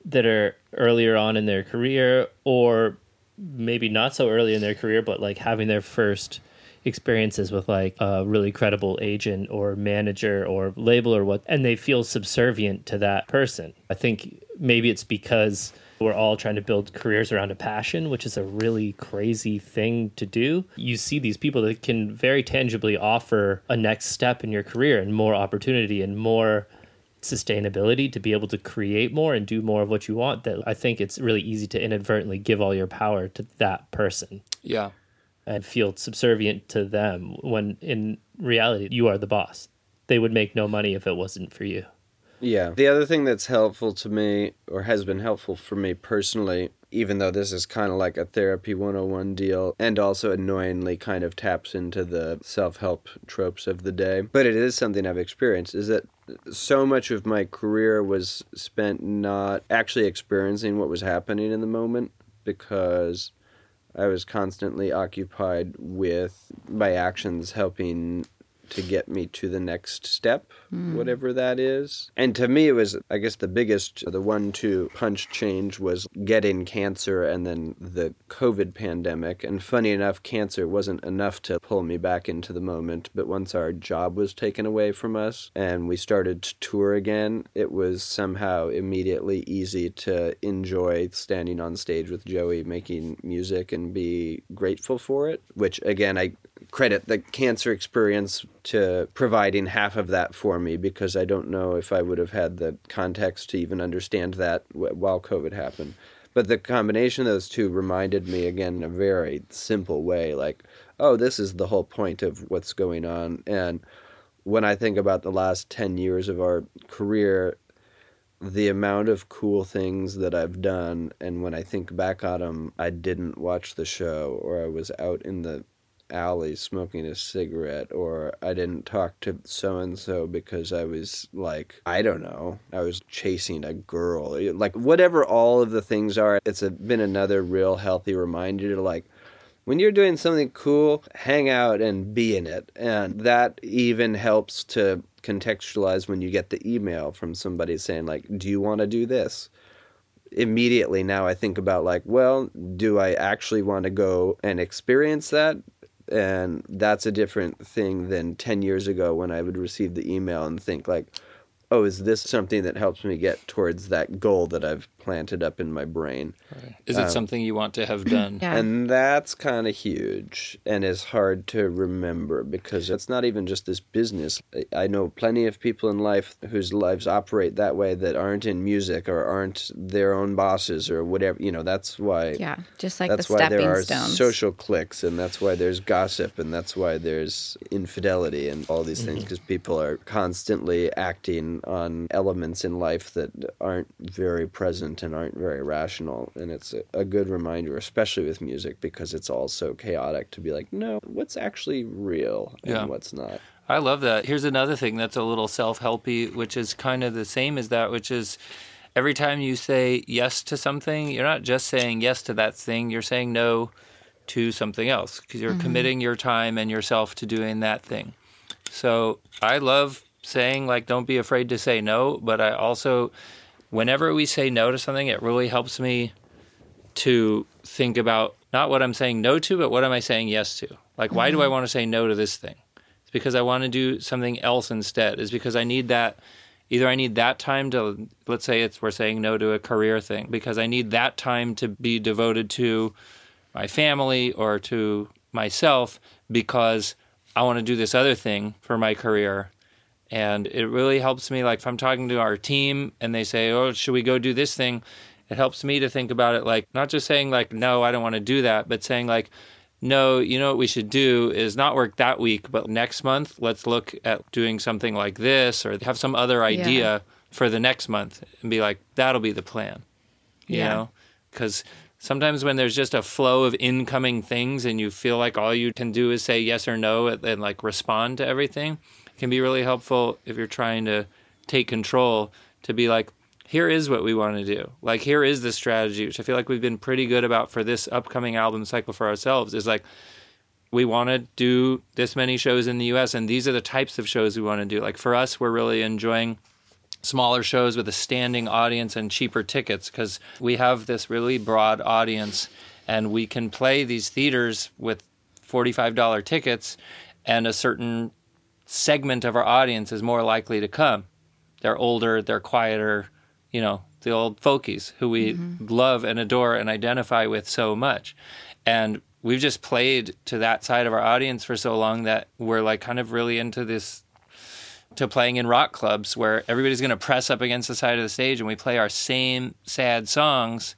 S2: that are earlier on in their career or maybe not so early in their career, but like having their first experiences with like a really credible agent or manager or label or what, and they feel subservient to that person. I think maybe it's because we're all trying to build careers around a passion, which is a really crazy thing to do. You see these people that can very tangibly offer a next step in your career and more opportunity and more sustainability to be able to create more and do more of what you want that I think it's really easy to inadvertently give all your power to that person
S4: Yeah.
S2: and feel subservient to them when in reality you are the boss. They would make no money if it wasn't for you.
S3: Yeah. The other thing that's helpful to me, or has been helpful for me personally, even though this is kind of like a therapy 101 deal, and also annoyingly kind of taps into the self help tropes of the day, but it is something I've experienced, is that so much of my career was spent not actually experiencing what was happening in the moment because I was constantly occupied with my actions helping to get me to the next step, hmm. whatever that is. And to me, it was, I guess, the biggest, the one two punch change was getting cancer and then the COVID pandemic. And funny enough, cancer wasn't enough to pull me back into the moment. But once our job was taken away from us and we started to tour again, it was somehow immediately easy to enjoy standing on stage with Joey making music and be grateful for it, which again, I credit the cancer experience to providing half of that for me because I don't know if I would have had the context to even understand that while COVID happened. But the combination of those two reminded me again in a very simple way like, oh, this is the whole point of what's going on. And when I think about the last 10 years of our career, the amount of cool things that I've done, and when I think back on them, I didn't watch the show, or I was out in the alley smoking a cigarette, or I didn't talk to so and so because I was like, I don't know, I was chasing a girl. Like, whatever all of the things are, it's a, been another real healthy reminder to like, when you're doing something cool, hang out and be in it. And that even helps to contextualize when you get the email from somebody saying, like, do you want to do this? Immediately now I think about, like, well, do I actually want to go and experience that? And that's a different thing than 10 years ago when I would receive the email and think, like, oh, is this something that helps me get towards that goal that I've planted up in my brain?
S4: Is it um, something you want to have done?
S1: Yeah.
S3: And that's kind of huge and is hard to remember because it's not even just this business. I- I know plenty of people in life whose lives operate that way that aren't in music or aren't their own bosses or whatever. You know, that's why.
S1: Yeah, just like
S3: That's
S1: the
S3: why
S1: stepping
S3: there are
S1: stones.
S3: social cliques, and that's why there's gossip, and that's why there's infidelity, and all these things, mm-hmm. because people are constantly acting on elements in life that aren't very present and aren't very rational. And it's a, a good reminder, especially with music, because it's all so chaotic, to be like, no, what's actually real and
S4: Yeah.
S3: what's not.
S4: I love that. Here's another thing that's a little self helpy, which is kind of the same as that, which is every time you say yes to something, you're not just saying yes to that thing, you're saying no to something else because you're mm-hmm. committing your time and yourself to doing that thing. So I love saying, like, don't be afraid to say no, but I also, whenever we say no to something, it really helps me to think about not what I'm saying no to, but what am I saying yes to? Like, why do I mm-hmm. want to say no to this thing? It's because I want to do something else instead. It's because I need that Either I need that time to, let's say it's we're saying no to a career thing because I need that time to be devoted to my family or to myself because I want to do this other thing for my career. And it really helps me. Like if I'm talking to our team and they say, "Oh, should we go do this thing?" It helps me to think about it like not just saying like, "No, I don't want to do that," but saying like, no, you know what we should do is not work that week, but next month, let's look at doing something like this or have some other idea
S1: Yeah.
S4: for the next month and be like, that'll be the plan. You
S1: Yeah.
S4: know? Because sometimes when there's just a flow of incoming things and you feel like all you can do is say yes or no and, and like respond to everything, can be really helpful if you're trying to take control to be like, here is what we want to do. Like here is the strategy, which I feel like we've been pretty good about for this upcoming album cycle for ourselves. Is like we want to do this many shows in the US and these are the types of shows we want to do. Like for us, we're really enjoying smaller shows with a standing audience and cheaper tickets because we have this really broad audience and we can play these theaters with $45 tickets and a certain segment of our audience is more likely to come. They're older, they're quieter, you know, the old folkies who we mm-hmm. love and adore and identify with so much. And we've just played to that side of our audience for so long that we're like kind of really into this to playing in rock clubs where everybody's going to press up against the side of the stage and we play our same sad songs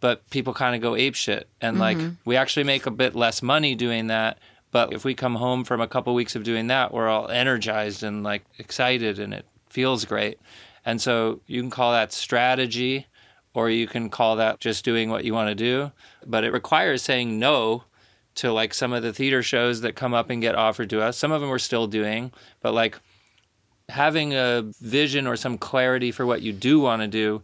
S4: but people kind of go ape shit and like mm-hmm. we actually make a bit less money doing that but if we come home from a couple weeks of doing that we're all energized and like excited and it feels great. And so you can call that strategy or you can call that just doing what you want to do. But it requires saying no to like some of the theater shows that come up and get offered to us. Some of them we're still doing but like having a vision or some clarity for what you do want to do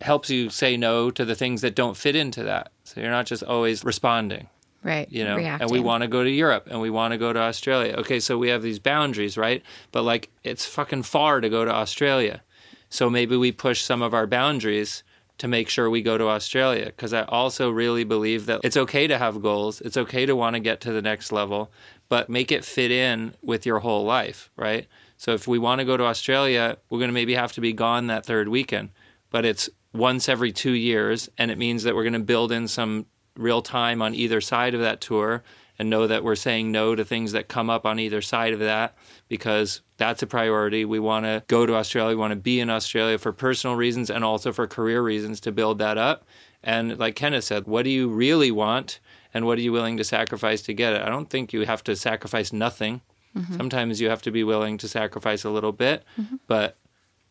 S4: helps you say no to the things that don't fit into that. So you're not just always responding,
S1: Right.
S4: you know.
S1: Reacting.
S4: And we want to go to Europe and we want to go to Australia. Okay, so we have these boundaries, right? But like it's fucking far to go to Australia. So maybe we push some of our boundaries to make sure we go to Australia because I also really believe that it's okay to have goals. It's okay to want to get to the next level, but make it fit in with your whole life, right? So if we want to go to Australia, we're going to maybe have to be gone that third weekend, but it's once every 2 years and it means that we're going to build in some real time on either side of that tour and know that we're saying no to things that come up on either side of that because that's a priority. We want to go to Australia, we want to be in Australia for personal reasons and also for career reasons to build that up. And like Kenneth said, what do you really want and what are you willing to sacrifice to get it? I don't think you have to sacrifice nothing. Mm-hmm. Sometimes you have to be willing to sacrifice a little bit, mm-hmm. but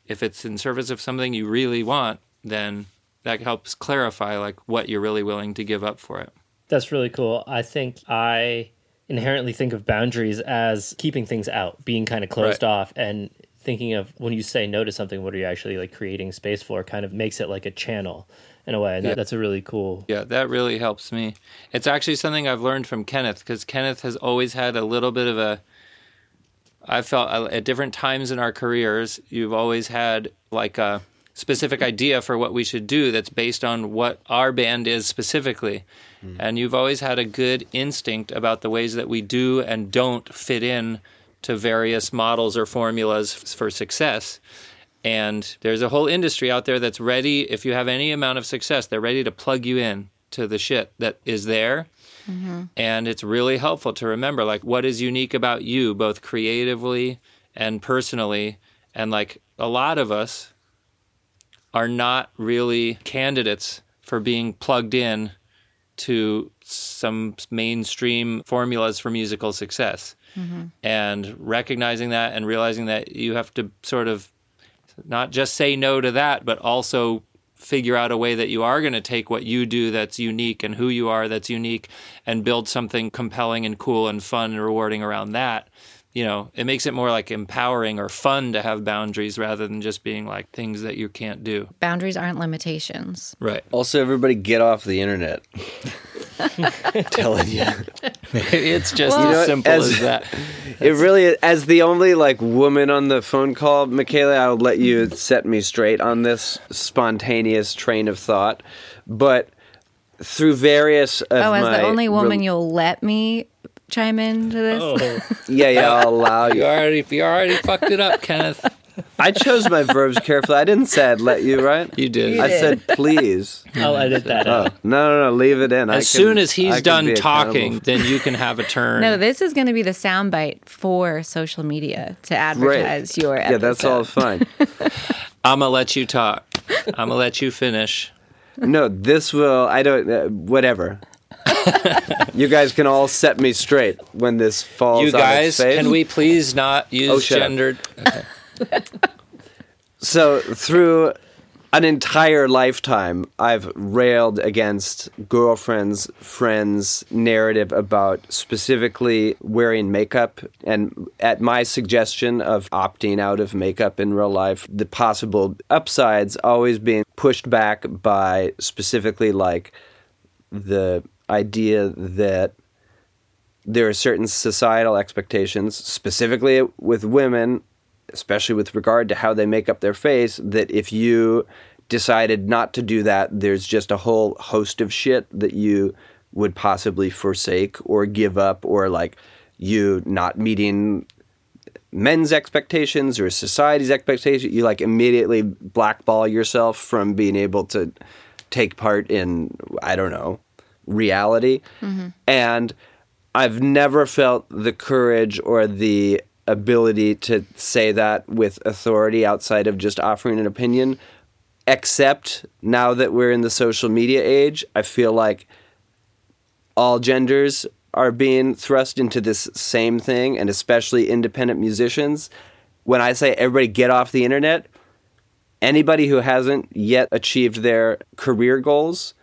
S4: if it's in service of something you really want, then that helps clarify like what you're really willing to give up for it.
S2: That's really cool. I think I inherently think of boundaries as keeping things out, being kind of closed
S4: Right.
S2: off, and thinking of when you say no to something, what are you actually like creating space for? Kind of makes it like a channel in a way. And
S4: Yeah.
S2: that's a really cool.
S4: Yeah, that really helps me. It's actually something I've learned from Kenneth because Kenneth has always had a little bit of a. I felt at different times in our careers, you've always had like a specific idea for what we should do that's based on what our band is specifically. Hmm. And you've always had a good instinct about the ways that we do and don't fit in to various models or formulas for success. And there's a whole industry out there that's ready, if you have any amount of success, they're ready to plug you in to the shit that is there. Mm-hmm. And it's really helpful to remember like what is unique about you, both creatively and personally. And like a lot of us are not really candidates for being plugged in to some mainstream formulas for musical success. Mm-hmm. And recognizing that and realizing that you have to sort of not just say no to that, but also figure out a way that you are going to take what you do that's unique and who you are that's unique and build something compelling and cool and fun and rewarding around that. You know, it makes it more like empowering or fun to have boundaries rather than just being like things that you can't do.
S1: Boundaries aren't limitations.
S4: Right.
S3: Also, everybody get off the internet. [laughs] telling you.
S4: it's just
S3: You know
S4: as simple
S3: As-
S4: as that. [laughs]
S3: It really, as the only like woman on the phone call, Michaela, I'll let you set me straight on this spontaneous train of thought. But through various, of
S1: Oh, as
S3: my
S1: the only woman,
S3: rel-
S1: you'll let me chime into this.
S2: Oh, [laughs]
S3: yeah, yeah, I'll allow
S4: You
S3: you.
S4: already you already fucked it up, Kenneth.
S3: I chose my verbs carefully. I didn't say I'd let you, right?
S4: You did.
S3: I said please.
S2: I'll edit that
S3: Oh,
S2: out.
S3: no, no, no, leave it in. I
S4: as
S3: can-
S4: soon as he's done talking, then you can have a turn.
S1: No, this is going to be the soundbite for social media to
S3: Great.
S1: advertise your episode.
S3: Yeah, that's all fine. [laughs]
S4: I'm gonna let you talk. I'm gonna let you finish.
S3: No, this will. I don't. Uh, whatever. [laughs] you guys can all set me straight when this falls.
S4: You guys, can we please not use
S3: Oh,
S4: gendered? [laughs]
S3: So through an entire lifetime, I've railed against girlfriends, friends' narrative about specifically wearing makeup, and at my suggestion of opting out of makeup in real life, the possible upsides always being pushed back by specifically like the idea that there are certain societal expectations, specifically with women, especially with regard to how they make up their face, that if you decided not to do that, there's just a whole host of shit that you would possibly forsake or give up, or like you not meeting men's expectations or society's expectations. You like immediately blackball yourself from being able to take part in, I don't know, reality. Mm-hmm. And I've never felt the courage or the ability to say that with authority outside of just offering an opinion. Except now that we're in the social media age, I feel like all genders are being thrust into this same thing, and especially independent musicians. When I say everybody get off the internet, anybody who hasn't yet achieved their career goals,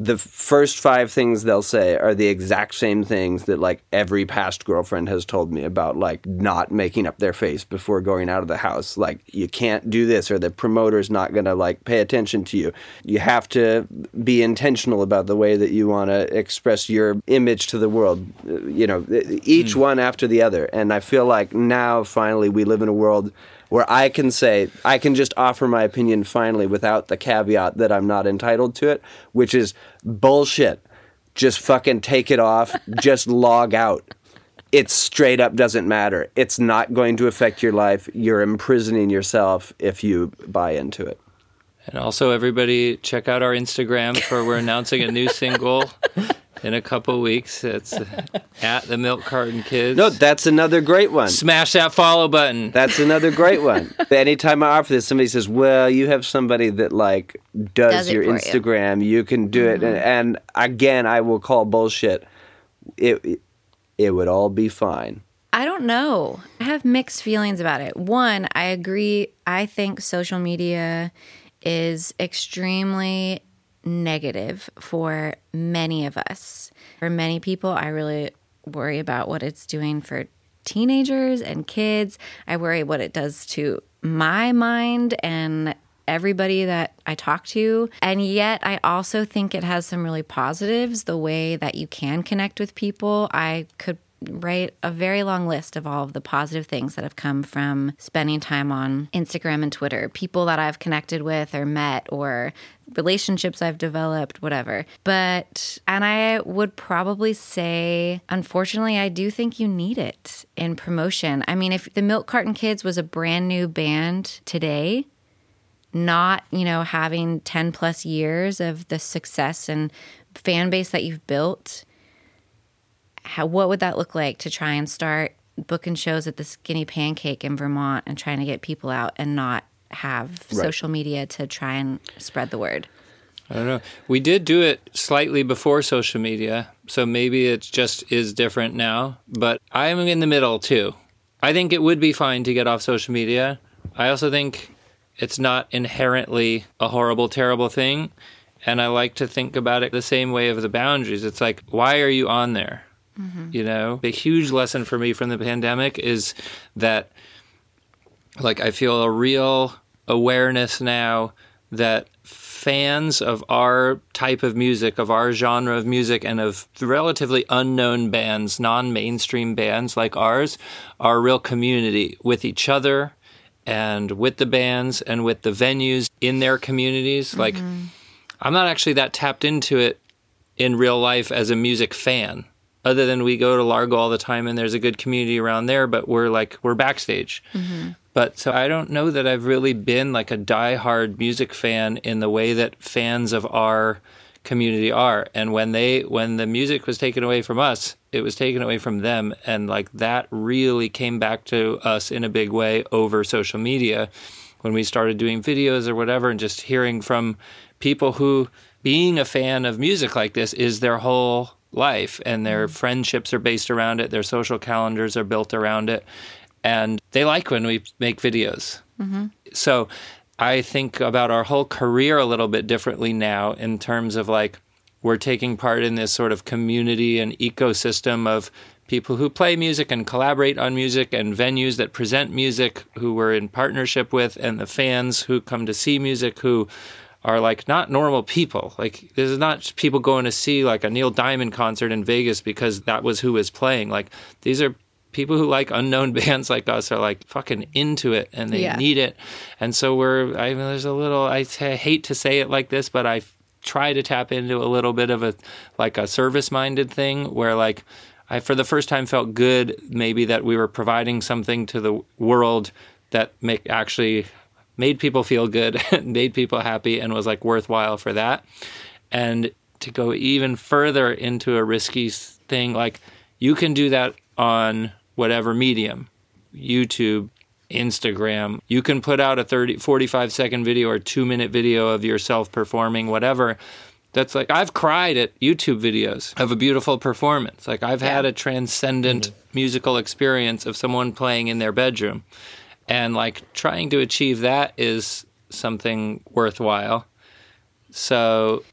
S3: the first five things they'll say are the exact same things that like every past girlfriend has told me about like not making up their face before going out of the house. Like you can't do this or the promoter's not going to like pay attention to you. You have to be intentional about the way that you want to express your image to the world Uh, you know each one after the other. And i feel like now finally we live in a world where I can say, I can just offer my opinion finally without the caveat that I'm not entitled to it, which is bullshit. Just fucking take it off, [laughs] just log out. It straight up doesn't matter. It's not going to affect your life. You're imprisoning yourself if you buy into it.
S4: And also, everybody, check out our Instagram for we're announcing a new single [laughs] in a couple weeks. It's at the Milk Carton Kids.
S3: No, that's another great one.
S4: Smash that follow button.
S3: That's another great one. [laughs] Anytime I offer this, somebody says, "Well, you have somebody that like does,
S1: Does
S3: your
S1: for you.
S3: Instagram. You, can do it." And, and again, I will call bullshit. It, it it would all be fine.
S1: I don't know. I have mixed feelings about it. One, I agree. I think social media is extremely negative for many of us. For many people, I really worry about what it's doing for teenagers and kids. I worry what it does to my mind and everybody that I talk to. And yet, I also think it has some really positives the way that you can connect with people. I could write a very long list of all of the positive things that have come from spending time on Instagram and Twitter, people that I've connected with or met or relationships I've developed, whatever. But, and I would probably say, unfortunately, I do think you need it in promotion. I mean, if the Milk Carton Kids was a brand new band today, not, you know, having 10 plus years of the success and fan base that you've built, how, what would that look like to try and start booking shows at the Skinny Pancake in Vermont and trying to get people out and not have
S3: Right.
S1: social media to try and spread the word?
S4: I don't know. We did do it slightly before social media, so maybe it just is different now. But I'm in the middle too. I think it would be fine to get off social media. I also think it's not inherently a horrible, terrible thing. And I like to think about it the same way of the boundaries. It's like, why are you on there? Mm-hmm. You know, the huge lesson for me from the pandemic is that like I feel a real awareness now that fans of our type of music, of our genre of music, and of relatively unknown bands, non mainstream bands like ours, are a real community with each other and with the bands and with the venues in their communities. Like, mm-hmm. I'm not actually that tapped into it in real life as a music fan. Other than we go to Largo all the time and there's a good community around there, but we're like we're backstage. Mm-hmm. But so I don't know that I've really been like a diehard music fan in the way that fans of our community are. And when they when the music was taken away from us, it was taken away from them and like that really came back to us in a big way over social media when we started doing videos or whatever and just hearing from people who being a fan of music like this is their whole life and their mm-hmm. friendships are based around it, their social calendars are built around it and they like when we make videos. Mm-hmm. So I think about our whole career a little bit differently now in terms of like we're taking part in this sort of community and ecosystem of people who play music and collaborate on music and venues that present music who we're in partnership with and the fans who come to see music who are like not normal people. Like this is not people going to see like a Neil Diamond concert in Vegas because that was who was playing. Like these are people who like unknown [laughs] bands like us are like fucking into it and they yeah. need it. And so we're, I mean, there's a little, I hate to say it like this, but I try to tap into a little bit of a, like a service minded thing where like, I, for the first time, felt good maybe that we were providing something to the world that make actually made people feel good, [laughs] made people happy, and was like worthwhile for that. And to go even further into a risky thing, like you can do that on whatever medium YouTube, Instagram. You can put out a 30, 45 second video or two minute video of yourself performing, whatever. That's like, I've cried at YouTube videos of a beautiful performance. Like, I've yeah. had a transcendent mm-hmm. musical experience of someone playing in their bedroom. And like, trying to achieve that is something worthwhile. So,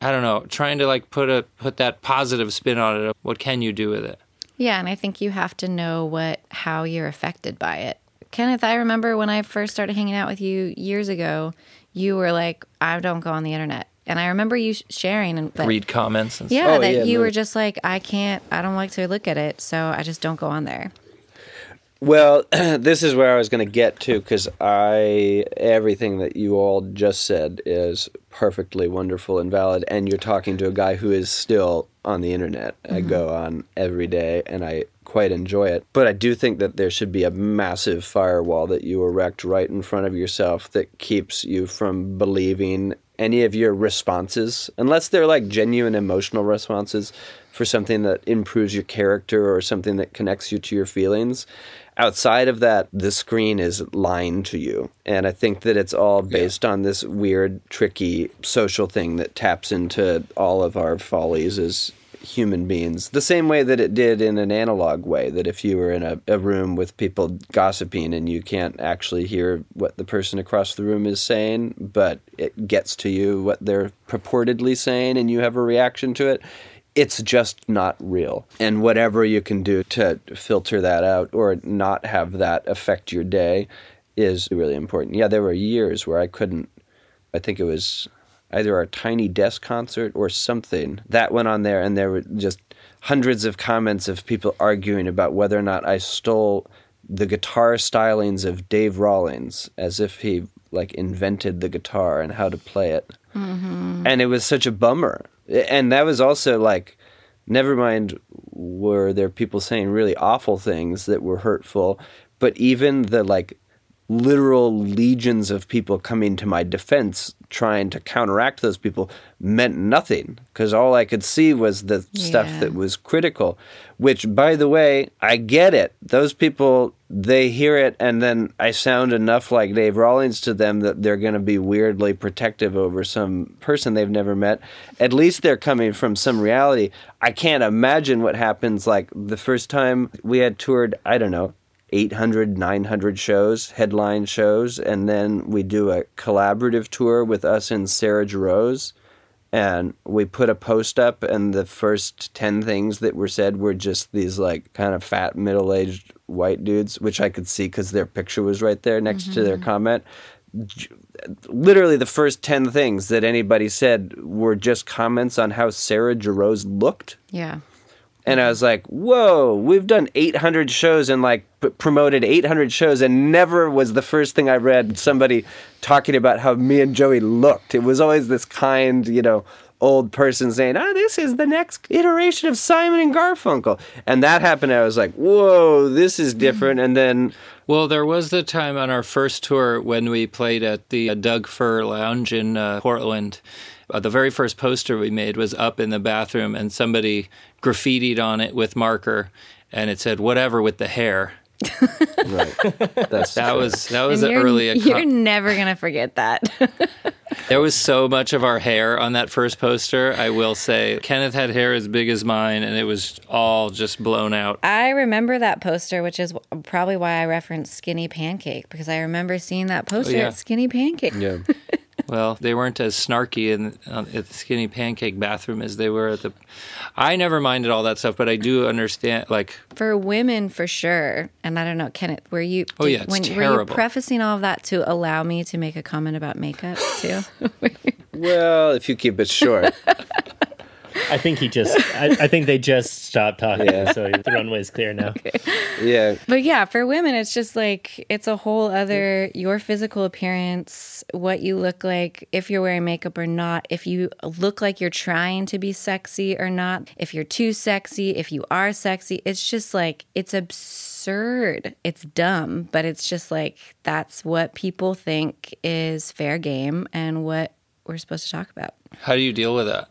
S4: I don't know, trying to like put a put that positive spin on it. What can you do with it?
S1: Yeah, and I think you have to know what how you're affected by it. Kenneth, I remember when I first started hanging out with you years ago, you were like, "I don't go on the internet." And I remember you sharing and
S4: but, read comments and
S1: yeah, oh, that yeah, you no. were just like, "I can't, I don't like to look at it, so I just don't go on there."
S3: Well, [clears throat] this is where I was going to get to because I everything that you all just said is perfectly wonderful and valid, and you're talking to a guy who is still on the internet. Mm-hmm. I go on every day and I quite enjoy it. But I do think that there should be a massive firewall that you erect right in front of yourself that keeps you from believing any of your responses, unless they're like genuine emotional responses for something that improves your character or something that connects you to your feelings. Outside of that, the screen is lying to you. And I think that it's all based yeah. on this weird, tricky social thing that taps into all of our follies as human beings. The same way that it did in an analog way, that if you were in a, a room with people gossiping and you can't actually hear what the person across the room is saying, but it gets to you what they're purportedly saying and you have a reaction to it, it's just not real. And whatever you can do to filter that out or not have that affect your day is really important. Yeah, there were years where I couldn't, I think it was either our Tiny Desk concert or something that went on there, and there were just hundreds of comments of people arguing about whether or not I stole the guitar stylings of Dave Rawlings as if he like invented the guitar and how to play it. Mm-hmm. And it was such a bummer and that was also like never mind were there people saying really awful things that were hurtful but even the like literal legions of people coming to my defense trying to counteract those people meant nothing because all I could see was the yeah. stuff that was critical which by the way I get it those people they hear it and then I sound enough like Dave Rawlings to them that they're going to be weirdly protective over some person they've never met at least they're coming from some reality I can't imagine what happens like the first time we had toured I don't know 800, 900 shows, headline shows, and then we do a collaborative tour with us and Sarah Jarosz. And we put a post up, and the first 10 things that were said were just these, like, kind of fat, middle aged white dudes, which I could see because their picture was right there next mm-hmm. to their mm-hmm. comment. Literally, the first 10 things that anybody said were just comments on how Sarah Jarosz looked.
S1: Yeah
S3: and I was like, "Whoa, we've done 800 shows and like p- promoted 800 shows, and never was the first thing I read somebody talking about how me and Joey looked. It was always this kind, you know, old person saying, "Oh, this is the next iteration of Simon and Garfunkel," and that happened. I was like, "Whoa, this is different." And then
S4: Well, there was the time on our first tour when we played at the Doug Fir Lounge in uh, Portland. Uh, the very first poster we made was up in the bathroom, and somebody graffitied on it with marker, and it said "whatever with the hair."
S3: Right, [laughs] that's
S4: That
S3: true.
S4: was that was
S1: And
S4: an
S1: you're,
S4: early.
S1: you're never gonna forget that. [laughs]
S4: There was so much of our hair on that first poster. I will say, Kenneth had hair as big as mine, and it was all just blown out.
S1: I remember that poster, which is probably why I referenced Skinny Pancake because I remember seeing that oh, poster
S4: yeah.
S1: at Skinny Pancake.
S3: yeah. [laughs]
S4: Well, they weren't as snarky in uh, at the skinny pancake bathroom as they were at the. I never minded all that stuff, but I do understand. Like,
S1: For women, for sure. And I don't know, Kenneth, were you?
S4: Oh, yeah, it's
S1: when, Were you prefacing all of that to allow me to make a comment about makeup too? [laughs]
S3: Well, if you keep it short, [laughs]
S2: I think he just. I, I think they just stopped talking,
S3: Yeah.
S2: so the runway's clear now. Okay.
S3: yeah.
S1: But yeah, for women, it's just like it's a whole other your physical appearance, what you look like, if you're wearing makeup or not, if you look like you're trying to be sexy or not, if you're too sexy, if you are sexy. It's just like it's absurd. It's dumb, but it's just like that's what people think is fair game and what we're supposed to talk about.
S4: how do you deal with that?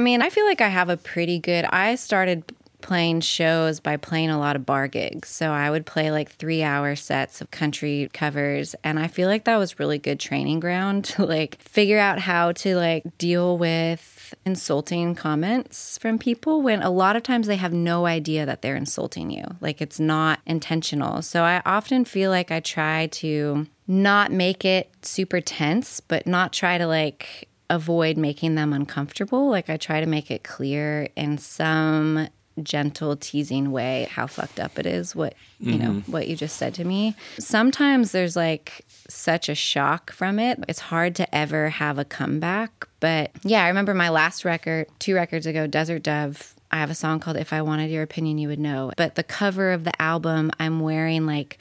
S1: I mean, I feel like I have a pretty good. I started playing shows by playing a lot of bar gigs. So I would play like three hour sets of country covers. And I feel like that was really good training ground [laughs] to like figure out how to like deal with insulting comments from people when a lot of times they have no idea that they're insulting you. Like it's not intentional. So I often feel like I try to not make it super tense, but not try to like avoid making them uncomfortable. Like I try to make it clear in some gentle teasing way how fucked up it is what you know mm-hmm. what you just said to me. Sometimes there's like such a shock from it. It's hard to ever have a comeback but yeah i remember my last record two records ago desert dove. I have a song called if i wanted your opinion you would know. But the cover of the album i'm wearing like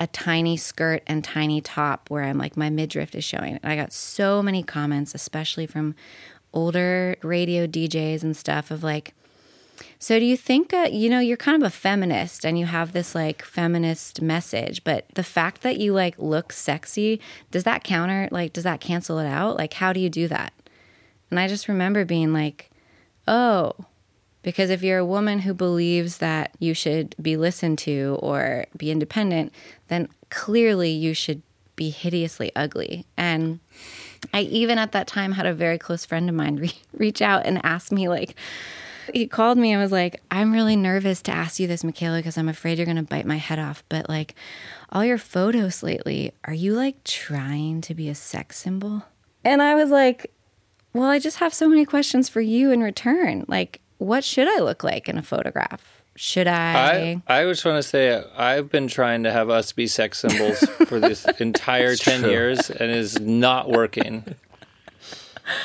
S1: a tiny skirt and tiny top where I'm like my midriff is showing. And I got so many comments, especially from older radio DJs and stuff, of like, so do you think, uh, you know, you're kind of a feminist and you have this like feminist message, but the fact that you like look sexy, does that counter, like, does that cancel it out? Like, how do you do that? And I just remember being like, oh, because if you're a woman who believes that you should be listened to or be independent, then clearly you should be hideously ugly. And I even at that time had a very close friend of mine [laughs] re- reach out and ask me, like, he called me and was like, I'm really nervous to ask you this, Michaela, because I'm afraid you're going to bite my head off. But like, all your photos lately, are you like trying to be a sex symbol? And I was like, well, I just have so many questions for you in return. Like, what should I look like in a photograph? Should I?
S4: I I just want to say I've been trying to have us be sex symbols [laughs] for this entire ten
S3: true.
S4: years, and is not working.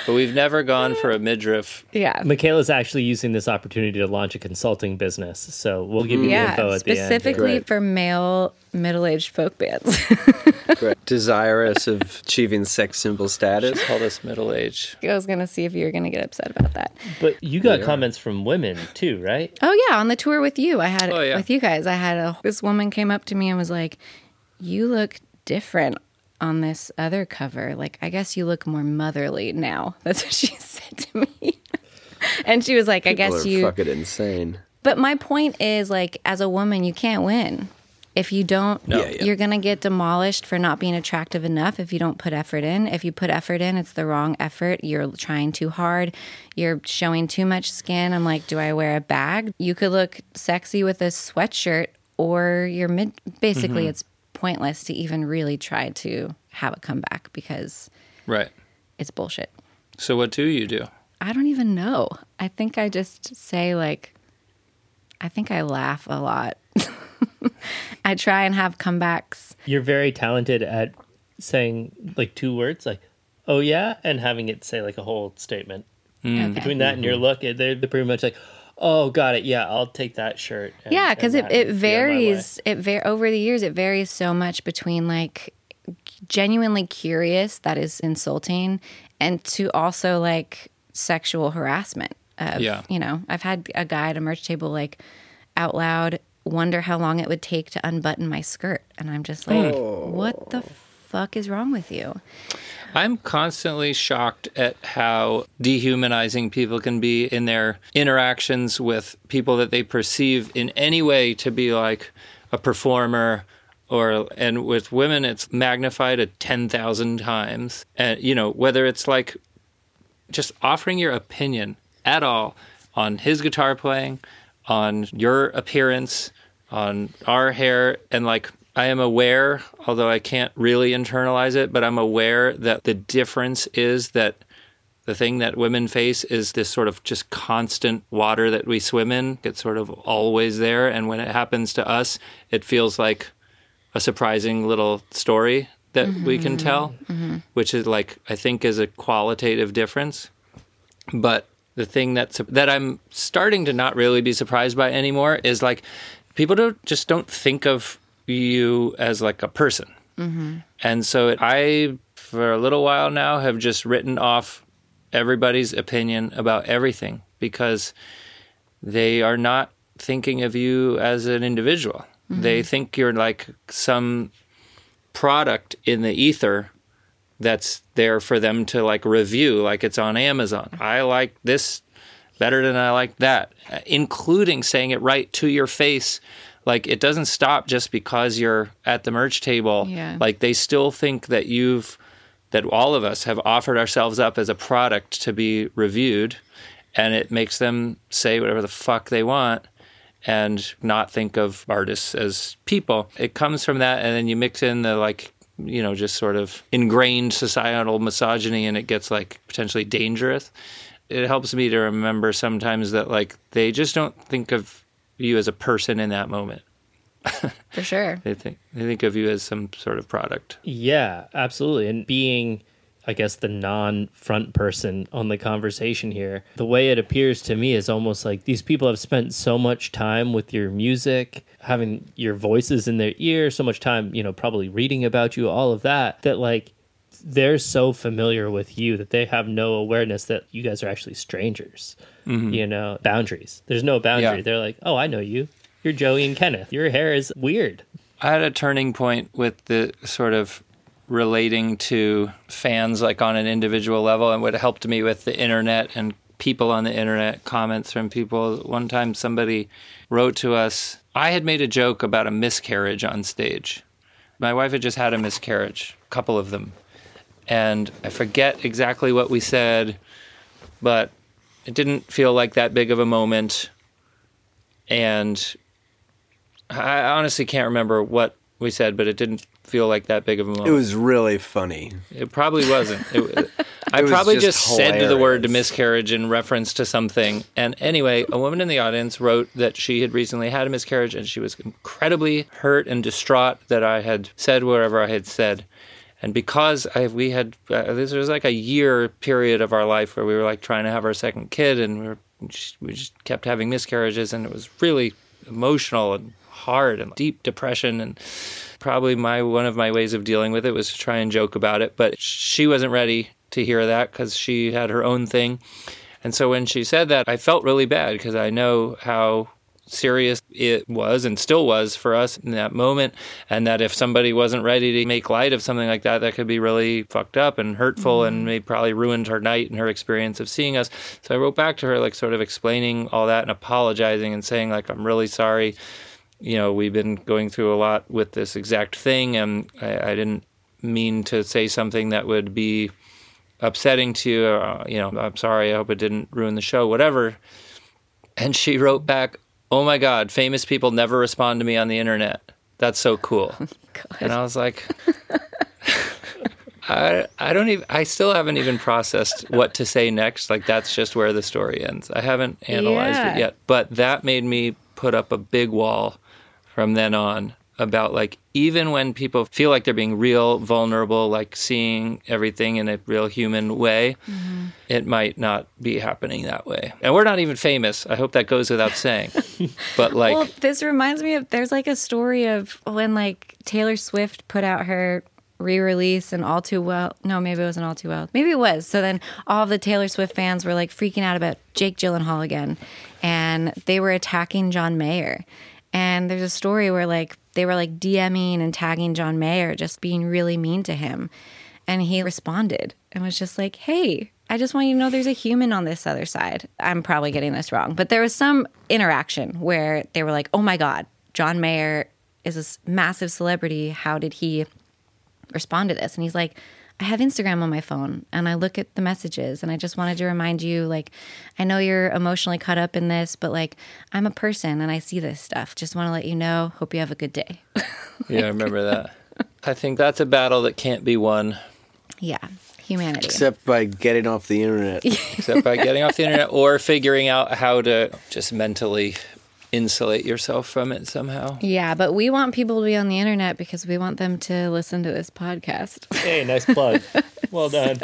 S4: But we've never gone for a midriff.
S1: yeah.
S2: Michaela's actually using this opportunity to launch a consulting business, so we'll give you the info at the end.
S1: specifically for male middle-aged folk bands. [laughs]
S3: Right. Desirous of achieving sex symbol status.
S4: Call this middle age.
S1: I was gonna see if you were gonna get upset about that.
S2: But you got
S3: Yeah.
S2: comments from women too, right?
S1: Oh yeah, on the tour with you, I had
S4: Oh, yeah.
S1: with you guys. I had a this woman came up to me and was like, "You look different on this other cover. Like, I guess you look more motherly now." [laughs] That's what she said to me. [laughs] and she was like, "I guess
S3: are
S1: you."
S3: fucking insane.
S1: But my point is, like, as a woman, you can't win. If you don't,
S4: No.
S3: Yeah, yeah.
S1: you're going to get demolished for not being attractive enough if you don't put effort in. If you put effort in, it's the wrong effort. You're trying too hard. You're showing too much skin. I'm like, do I wear a bag? You could look sexy with a sweatshirt or you're mid. Basically,
S3: Mm-hmm.
S1: it's pointless to even really try to have a comeback because
S4: Right.
S1: it's bullshit.
S4: So what do you do?
S1: I don't even know. I think I just say like I think I laugh a lot. [laughs] I try and have comebacks.
S2: You're very talented at saying like two words, like "oh yeah," and having it say like a whole statement. Mm.
S1: Okay.
S2: Between that and your mm-hmm. look, they're, they're pretty much like, "Oh, got it. Yeah, I'll take that shirt." and-
S1: Yeah, because it, it
S2: and be on my way."
S1: varies. It var- over the years it varies so much between like genuinely curious that is insulting and to also like sexual harassment of,
S4: Yeah.
S1: you know i've had a guy at a merch table like out loud wonder how long it would take to unbutton my skirt and i'm just like hmm. what the oh. fuck is wrong with you
S4: I'm constantly shocked at how dehumanizing people can be in their interactions with people that they perceive in any way to be like a performer or and with women it's magnified a 10,000 times. And you know whether it's like just offering your opinion at all on his guitar playing, on your appearance, on our hair, and like I am aware, although I can't really internalize it, but I'm aware that the difference is that the thing that women face is this sort of just constant water that we swim in. It's sort of always there. And when it happens to us, it feels like a surprising little story that we can mm-hmm. tell, mm-hmm. which is like, I think is a qualitative difference. But the thing that's that I'm starting to not really be surprised by anymore is like people don't just don't think of you as like a person. Mm-hmm. And so it, I, for a little while now, have just written off everybody's opinion about everything because they are not thinking of you as an individual. Mm-hmm. They think you're like some product in the ether that's there for them to like review, like it's on Amazon. I like this better than I like that, including saying it right to your face. Like it doesn't stop just because you're at the merch table.
S1: Yeah.
S4: Like they still think that you've, that all of us have offered ourselves up as a product to be reviewed, and it makes them say whatever the fuck they want and not think of artists as people. It comes from that, and then you mix in the like, you know, just sort of ingrained societal misogyny, and it gets like potentially dangerous. It helps me to remember sometimes that like they just don't think of you as a person in that moment. [laughs]
S1: for sure
S4: They think they think of you as some sort of product.
S2: Yeah, absolutely. And being, I guess, the non front person on the conversation here, the way it appears to me is almost like these people have spent so much time with your music, having your voices in their ear, so much time, you know, probably reading about you, all of that, that like they're so familiar with you that they have no awareness that you guys are actually strangers. Mm-hmm. You know, boundaries. There's no boundary.
S4: Yeah.
S2: They're like, oh, I know you. You're Joey and Kenneth. Your hair is weird.
S4: I had a turning point with the sort of relating to fans like on an individual level and what helped me with the internet and people on the internet comments from people one time somebody wrote to us i had made a joke about a miscarriage on stage my wife had just had a miscarriage a couple of them and i forget exactly what we said but it didn't feel like that big of a moment and I honestly can't remember what we said, but it didn't feel like that big of a moment.
S3: It was really funny.
S4: It probably wasn't. It, [laughs] I probably
S3: just
S4: just, said the word miscarriage in reference to something. And anyway, a woman in the audience wrote that she had recently had a miscarriage and she was incredibly hurt and distraught that I had said whatever I had said. And because I, we had, uh, this was like a year period of our life where we were like trying to have our second kid and we were, we just kept having miscarriages and it was really emotional and hard and deep depression and probably my one of my ways of dealing with it was to try and joke about it but she wasn't ready to hear that because she had her own thing. And so when she said that i felt really bad because i know how serious it was and still was for us in that moment and that if somebody wasn't ready to make light of something like that that could be really fucked up and hurtful and may probably ruined her night and her experience of seeing us so i wrote back to her like sort of explaining all that and apologizing and saying like i'm really sorry you know, we've been going through a lot with this exact thing, and I, I didn't mean to say something that would be upsetting to you. Uh, you know, I'm sorry. I hope it didn't ruin the show, whatever. And she wrote back, "Oh my God, famous people never respond to me on the internet. That's so cool." [laughs] Oh and I was like. [laughs] I I don't even I still haven't even processed what to say next. Like that's just where the story ends. I haven't analyzed
S1: Yeah.
S4: it yet. But that made me put up a big wall from then on about like even when people feel like they're being real vulnerable, like seeing everything in a real human way, mm-hmm. it might not be happening that way. And we're not even famous. I hope that goes without saying. [laughs] but like
S1: well, this reminds me of there's like a story of when like Taylor Swift put out her re-release and all too well no maybe it wasn't all too well maybe it was so then all the taylor swift fans were like freaking out about jake gyllenhaal again and they were attacking john mayer and there's a story where like they were like dming and tagging john mayer just being really mean to him and he responded and was just like hey I just want you to know there's a human on this other side. I'm probably getting this wrong, but there was some interaction where they were like, oh my God, John Mayer is this massive celebrity. How did he respond to this? And he's like, I have Instagram on my phone and I look at the messages and I just wanted to remind you like I know you're emotionally caught up in this but like I'm a person and I see this stuff. Just want to let you know. Hope you have a good day. [laughs]
S4: yeah, I remember that. I think that's a battle that can't be won.
S1: Yeah humanity.
S3: Except by getting off the internet.
S4: Except by getting off the internet or figuring out how to just mentally insulate yourself from it somehow.
S1: Yeah, but we want people to be on the internet because we want them to listen to this podcast.
S2: Hey, nice plug. [laughs] well done. [laughs]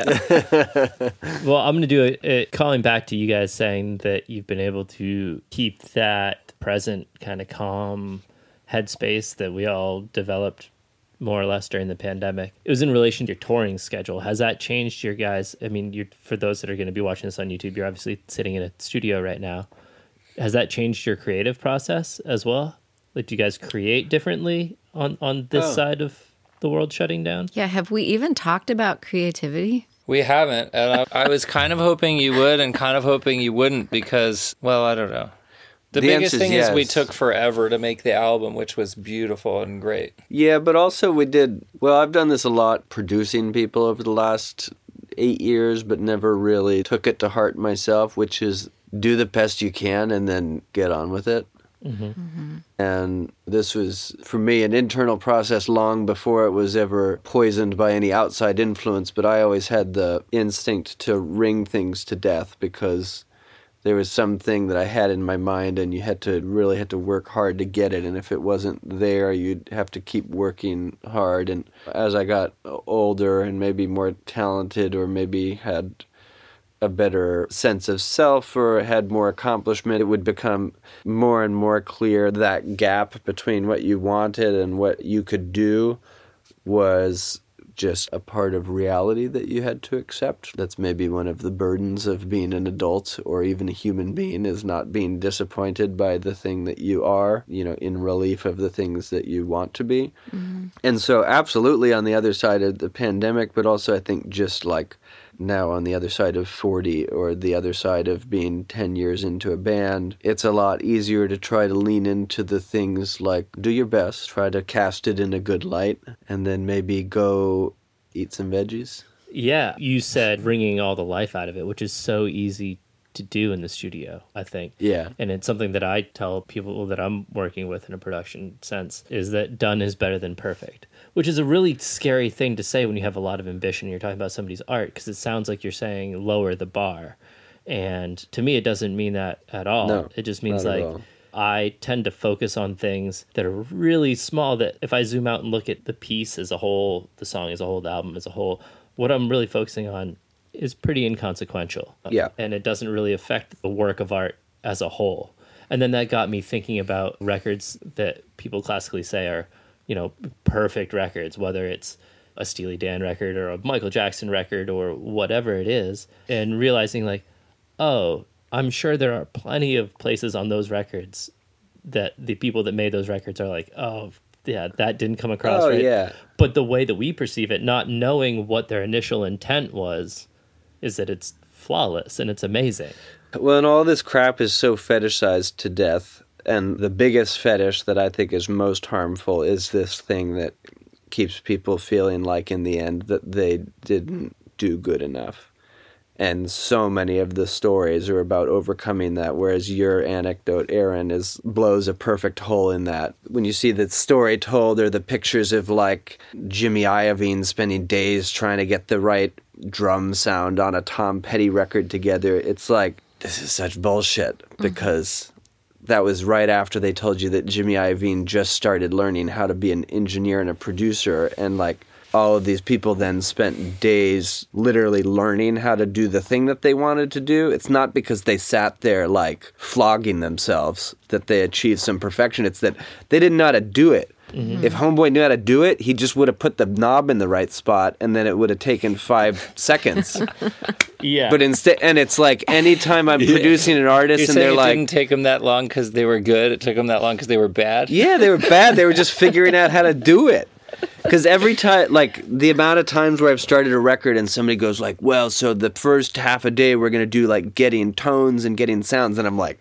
S2: well, I'm going to do a, calling back to you guys saying that you've been able to keep that present kind of calm headspace that we all developed more or less during the pandemic. It was in relation to your touring schedule. Has that changed your guys? I mean, you're, for those that are going to be watching this on YouTube, you're obviously sitting in a studio right now. Has that changed your creative process as well? Like, do you guys create differently on on this oh. side of the world shutting down?
S1: Yeah. Have we even talked about creativity?
S4: We haven't, and I, I was kind of hoping you would, and kind of hoping you wouldn't, because, well, I don't know. The, the biggest thing yes. is we took forever to make the album, which was beautiful and great.
S3: Yeah, but also we did well. I've done this a lot, producing people over the last eight years, but never really took it to heart myself, which is do the best you can and then get on with it. Mm-hmm. Mm-hmm. And this was, for me, an internal process long before it was ever poisoned by any outside influence. But I always had the instinct to wring things to death because there was something that I had in my mind, and you had to really had to work hard to get it. And if it wasn't there, you'd have to keep working hard. And as I got older and maybe more talented, or maybe had a better sense of self or had more accomplishment, it would become more and more clear that gap between what you wanted and what you could do was just a part of reality that you had to accept. That's maybe one of the burdens of being an adult or even a human being is not being disappointed by the thing that you are, you know, in relief of the things that you want to be. Mm-hmm. And so, absolutely on the other side of the pandemic, but also I think just like now on the other side of 40 or the other side of being 10 years into a band, it's a lot easier to try to lean into the things like do your best, try to cast it in a good light, and then maybe go eat some veggies.
S2: Yeah, you said wringing all the life out of it, which is so easy to do in the studio, I think.
S3: Yeah.
S2: And it's something that I tell people that I'm working with in a production sense is that done is better than perfect which is a really scary thing to say when you have a lot of ambition and you're talking about somebody's art because it sounds like you're saying lower the bar. And to me, it doesn't mean that at all.
S3: No,
S2: it just means like I tend to focus on things that are really small. That if I zoom out and look at the piece as a whole, the song as a whole, the album as a whole, what I'm really focusing on is pretty inconsequential.
S3: Yeah.
S2: And it doesn't really affect the work of art as a whole. And then that got me thinking about records that people classically say are you know, perfect records, whether it's a Steely Dan record or a Michael Jackson record or whatever it is, and realizing like, oh, I'm sure there are plenty of places on those records that the people that made those records are like, oh, yeah, that didn't come across
S3: oh,
S2: right.
S3: Yeah.
S2: But the way that we perceive it, not knowing what their initial intent was, is that it's flawless and it's amazing.
S3: Well, and all this crap is so fetishized to death and the biggest fetish that I think is most harmful is this thing that keeps people feeling like in the end that they didn't do good enough. And so many of the stories are about overcoming that, whereas your anecdote, Aaron, is blows a perfect hole in that. When you see the story told or the pictures of like Jimmy Iovine spending days trying to get the right drum sound on a Tom Petty record together, it's like this is such bullshit mm-hmm. because that was right after they told you that Jimmy Iovine just started learning how to be an engineer and a producer and like all of these people then spent days literally learning how to do the thing that they wanted to do. It's not because they sat there like flogging themselves that they achieved some perfection. It's that they didn't know how to do it. Mm-hmm. If Homeboy knew how to do it, he just would have put the knob in the right spot, and then it would have taken five [laughs] seconds.
S2: Yeah.
S3: But instead, and it's like anytime I'm [laughs] producing an artist,
S4: You
S3: and
S4: say
S3: they're
S4: it
S3: like,
S4: didn't take them that long because they were good. It took them that long because they were bad.
S3: Yeah, they were bad. They were just [laughs] figuring out how to do it. Because every time, like the amount of times where I've started a record and somebody goes like, "Well, so the first half a day we're gonna do like getting tones and getting sounds," and I'm like,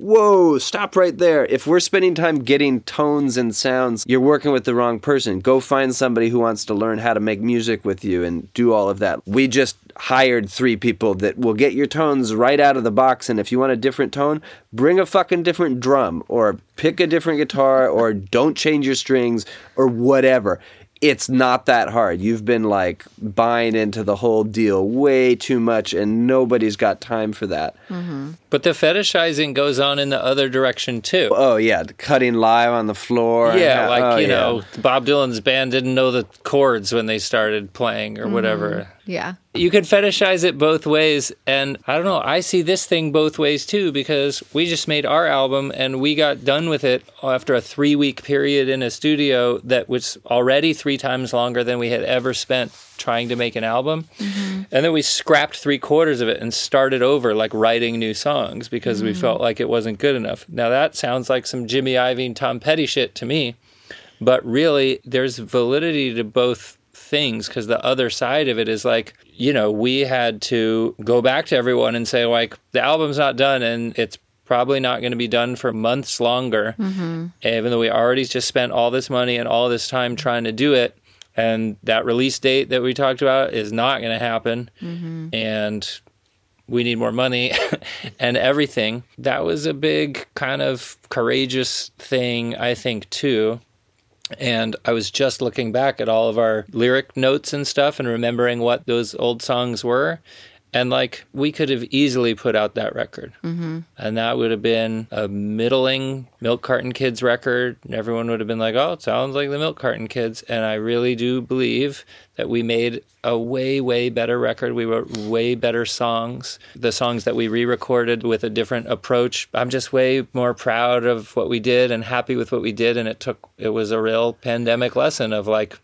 S3: "Whoa, stop right there! If we're spending time getting tones and sounds, you're working with the wrong person. Go find somebody who wants to learn how to make music with you and do all of that." We just hired three people that will get your tones right out of the box. And if you want a different tone, bring a fucking different drum or pick a different guitar or don't change your strings or whatever. It's not that hard. You've been like buying into the whole deal way too much, and nobody's got time for that. Mm-hmm.
S4: But the fetishizing goes on in the other direction too.
S3: Oh, yeah, cutting live on the floor.
S4: Yeah, like
S3: oh,
S4: you
S3: yeah.
S4: know, Bob Dylan's band didn't know the chords when they started playing or mm-hmm. whatever.
S1: Yeah.
S4: You can fetishize it both ways, and I don't know. I see this thing both ways too because we just made our album and we got done with it after a three week period in a studio that was already three times longer than we had ever spent trying to make an album. Mm-hmm. And then we scrapped three quarters of it and started over, like writing new songs because we mm. felt like it wasn't good enough. Now that sounds like some Jimmy Iovine, Tom Petty shit to me. But really, there's validity to both things because the other side of it is like, you know, we had to go back to everyone and say, like, the album's not done and it's probably not going to be done for months longer. Mm-hmm. Even though we already just spent all this money and all this time trying to do it. And that release date that we talked about is not going to happen. Mm-hmm. And we need more money [laughs] and everything. That was a big kind of courageous thing, I think, too. And I was just looking back at all of our lyric notes and stuff and remembering what those old songs were. And like, we could have easily put out that record. Mm-hmm. And that would have been a middling Milk Carton Kids record. And everyone would have been like, oh, it sounds like the Milk Carton Kids. And I really do believe that we made a way, way better record. We wrote way better songs. The songs that we re recorded with a different approach. I'm just way more proud of what we did and happy with what we did. And it took, it was a real pandemic lesson of like,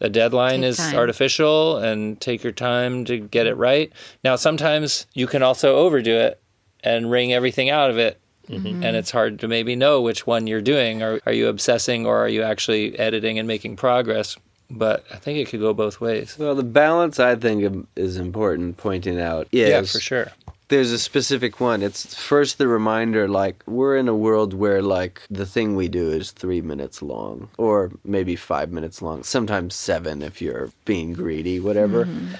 S4: the deadline
S1: Take
S4: is
S1: time.
S4: artificial and take your time to get it right. Now, sometimes you can also overdo it and wring everything out of it. Mm-hmm. And it's hard to maybe know which one you're doing. Or are you obsessing or are you actually editing and making progress? But I think it could go both ways.
S3: Well, the balance I think is important pointing out. Is
S4: Yeah, for sure.
S3: There's a specific one. It's first the reminder like we're in a world where like the thing we do is three minutes long or maybe five minutes long, sometimes seven if you're being greedy, whatever. Mm-hmm.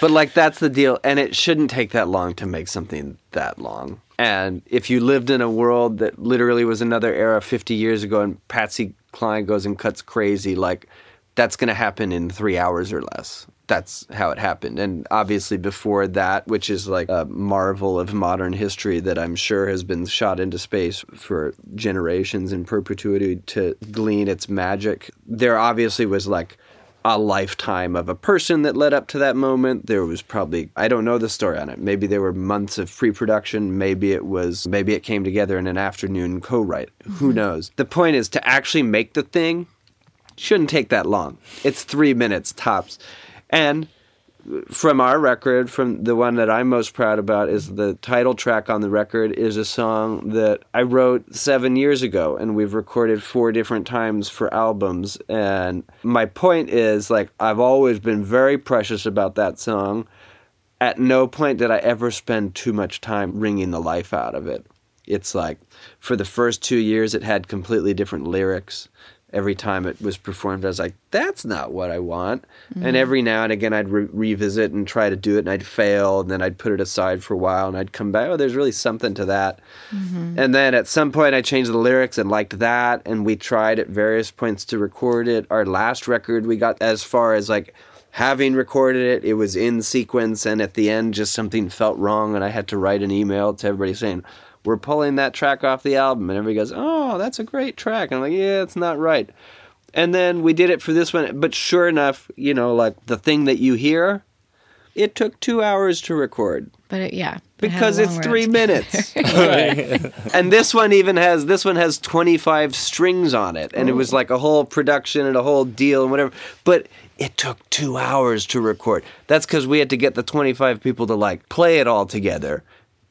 S3: But like that's the deal, and it shouldn't take that long to make something that long. And if you lived in a world that literally was another era 50 years ago, and Patsy Cline goes and cuts crazy, like that's going to happen in three hours or less. That's how it happened. And obviously, before that, which is like a marvel of modern history that I'm sure has been shot into space for generations in perpetuity to glean its magic, there obviously was like a lifetime of a person that led up to that moment. There was probably I don't know the story on it. Maybe there were months of pre-production, maybe it was maybe it came together in an afternoon co-write. Who mm-hmm. knows? The point is to actually make the thing shouldn't take that long. It's 3 minutes tops. And from our record, from the one that I'm most proud about, is the title track on the record is a song that I wrote seven years ago, and we've recorded four different times for albums. And my point is, like, I've always been very precious about that song. At no point did I ever spend too much time wringing the life out of it. It's like, for the first two years, it had completely different lyrics every time it was performed, I was like, that's not what I want. And mm-hmm. every now and again, I'd re- revisit and try to do it, and I'd fail, and then I'd put it aside for a while, and I'd come back. Oh, there's really something to that. Mm-hmm. And then at some point, I changed the lyrics and liked that, and we tried at various points to record it. Our last record, we got as far as like having recorded it, it was in sequence, and at the end, just something felt wrong, and I had to write an email to everybody saying, we're pulling that track off the album. And everybody goes, oh, that's a great track. And I'm like, yeah, it's not right. And then we did it for this one. But sure enough, you know, like the thing that you hear, it took two hours to record
S1: But it, yeah. it had a
S3: because it's three minutes. [laughs] [laughs] And this one even has this one has 25 strings on it and it was like a whole production and a whole deal and whatever but it took two hours to record that's because we had to get the 25 people to like play it all together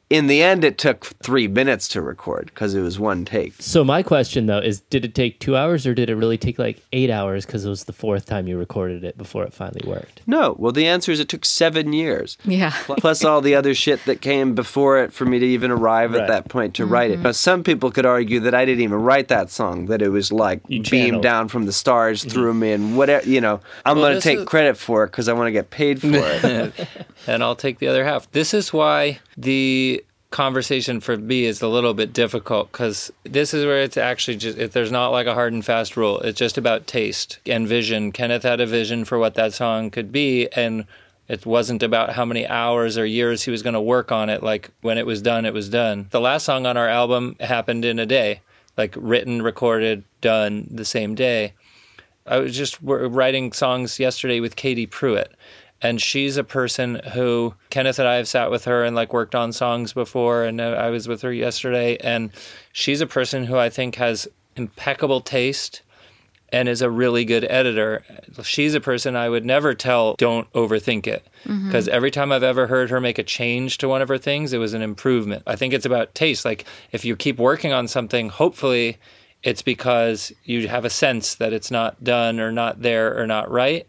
S3: in the end it took three minutes to record because it was one take
S2: so my question though is, did it take two hours or did it really take like eight hours because it was the fourth time you recorded it before it finally worked?
S3: no well the answer is it took seven years
S1: Yeah.
S3: plus all the other shit that came before it for me to even arrive
S2: Right.
S3: at that point to write it. Mm-hmm. Now, some people could argue that I didn't even write that song; that it was like
S2: You
S3: beamed down from the stars mm-hmm. through me, and whatever. You know, I'm
S4: Well,
S3: going to take
S4: is-
S3: credit for it because I want to get paid for [laughs] it.
S4: and I'll take the other half. This is why the conversation for me is a little bit difficult because this is where it's actually just if there's not like a hard and fast rule. It's just about taste and vision. Kenneth had a vision for what that song could be, and it wasn't about how many hours or years he was going to work on it. Like when it was done, it was done. The last song on our album happened in a day, like written, recorded, done the same day. I was just writing songs yesterday with Katie Pruitt, and she's a person who Kenneth and I have sat with her and like worked on songs before, and uh, I was with her yesterday, and she's a person who I think has impeccable taste and is a really good editor. She's a person I would never tell don't overthink it because every time I've ever heard her make a change to one of her things, it was an improvement. I think it's about taste. Like if you keep working on something, hopefully it's because you have a sense that it's not done or not there or not right.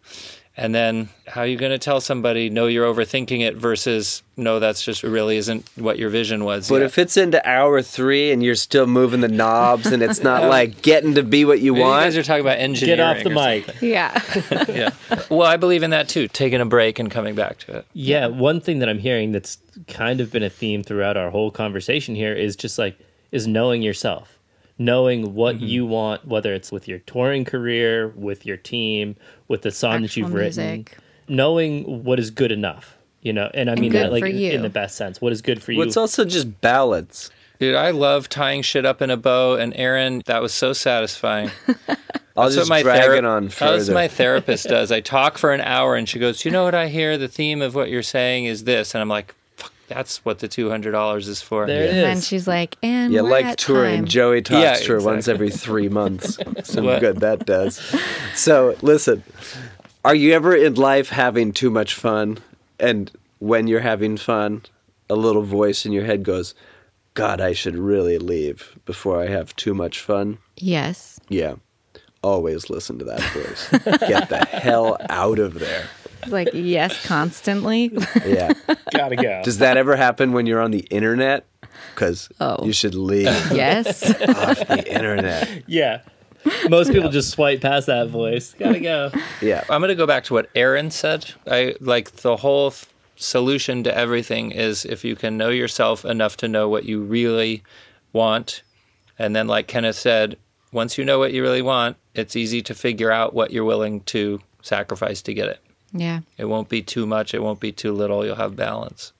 S4: And then how are you going to tell somebody no you're overthinking it versus no that's just really isn't what your vision was.
S3: But
S4: yet."
S3: if it's into hour three and you're still moving the knobs and it's not like getting to be what you
S4: Maybe You guys are talking about engineering.
S2: Get off the
S4: or
S2: mic. [laughs]
S1: Yeah. [laughs]
S4: yeah. Well, I believe in that too. Taking a break and coming back to it.
S2: Yeah, one thing that I'm hearing that's kind of been a theme throughout our whole conversation here is just like is knowing yourself. Knowing what
S1: Mm-hmm.
S2: you want, whether it's with your touring career, with your team, with the song that you've written.
S1: music.
S2: Knowing what is good enough. You know, and I mean
S1: good
S2: that like in the best sense. What is good for you?
S3: well, it's also just ballads.
S4: Dude, I love tying shit up in a bow, and Aaron, that was so satisfying. [laughs]
S3: I'll
S4: That's
S3: just
S4: what my
S3: drag
S4: thera-
S3: it on
S4: That's
S3: further.
S4: what my therapist [laughs] does. I talk for an hour, and she goes, "You know what I hear? The theme of what you're saying is this," and I'm like, "Fuck, that's what the two hundred dollars is for."
S2: there it
S1: And she's like, and
S3: Yeah,
S1: we're
S3: like
S1: at
S3: touring.
S1: time.
S3: Joey talks
S4: Yeah,
S3: to her once every three months. [laughs] Some
S4: What?
S3: good that does. So listen, are you ever in life having too much fun? And when you're having fun, a little voice in your head goes, God, I should really leave before I have too much fun.
S1: Yes.
S3: Yeah. Always listen to that voice. Get the hell out of there.
S1: It's like, yes, constantly.
S3: Yeah. [laughs]
S2: Gotta go.
S3: Does that ever happen when you're on the internet? Because
S1: Oh.
S3: you should leave
S1: yes. [laughs]
S3: off the internet.
S2: yeah. Most people just swipe past that voice. Gotta go.
S3: Yeah.
S4: I'm going to go back to what Aaron said. I like the whole th- solution to everything is if you can know yourself enough to know what you really want, and then like Kenneth said, once you know what you really want, it's easy to figure out what you're willing to sacrifice to get it.
S1: Yeah.
S4: It won't be too much. It won't be too little. You'll have balance.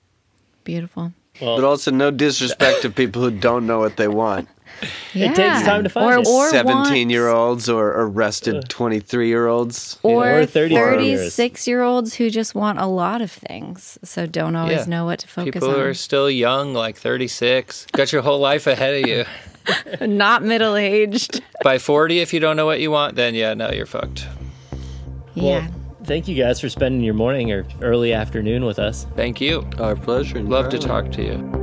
S1: Beautiful.
S2: Well,
S3: But also, no disrespect to people who don't know what they want. [laughs]
S1: Yeah.
S2: takes time to find
S1: or,
S2: it.
S1: Or
S3: 17 year
S1: wants-
S3: olds or arrested 23 year olds.
S1: Or,
S2: Or
S1: 36 year olds who just want a lot of things. So don't always
S4: Yeah.
S1: know what to focus
S4: People who
S1: on.
S4: are still young, like 36, got your whole life ahead of you. [laughs]
S1: Not middle aged.
S4: By 40, if you don't know what you want, then yeah, no, you're fucked.
S1: Yeah.
S2: Well, thank you guys for spending your morning or early afternoon with us.
S4: Thank you.
S3: Our pleasure.
S4: Love to talk to you.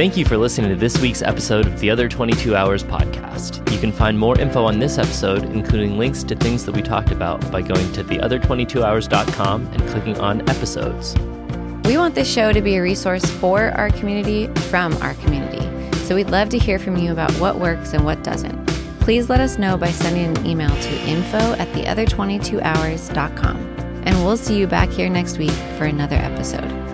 S2: Thank you for listening to this week's episode of the Other 22 Hours podcast. You can find more info on this episode, including links to things that we talked about, by going to theother22hours.com and clicking on episodes.
S1: We want this show to be a resource for our community from our community. So we'd love to hear from you about what works and what doesn't. Please let us know by sending an email to info at theother22hours.com. And we'll see you back here next week for another episode.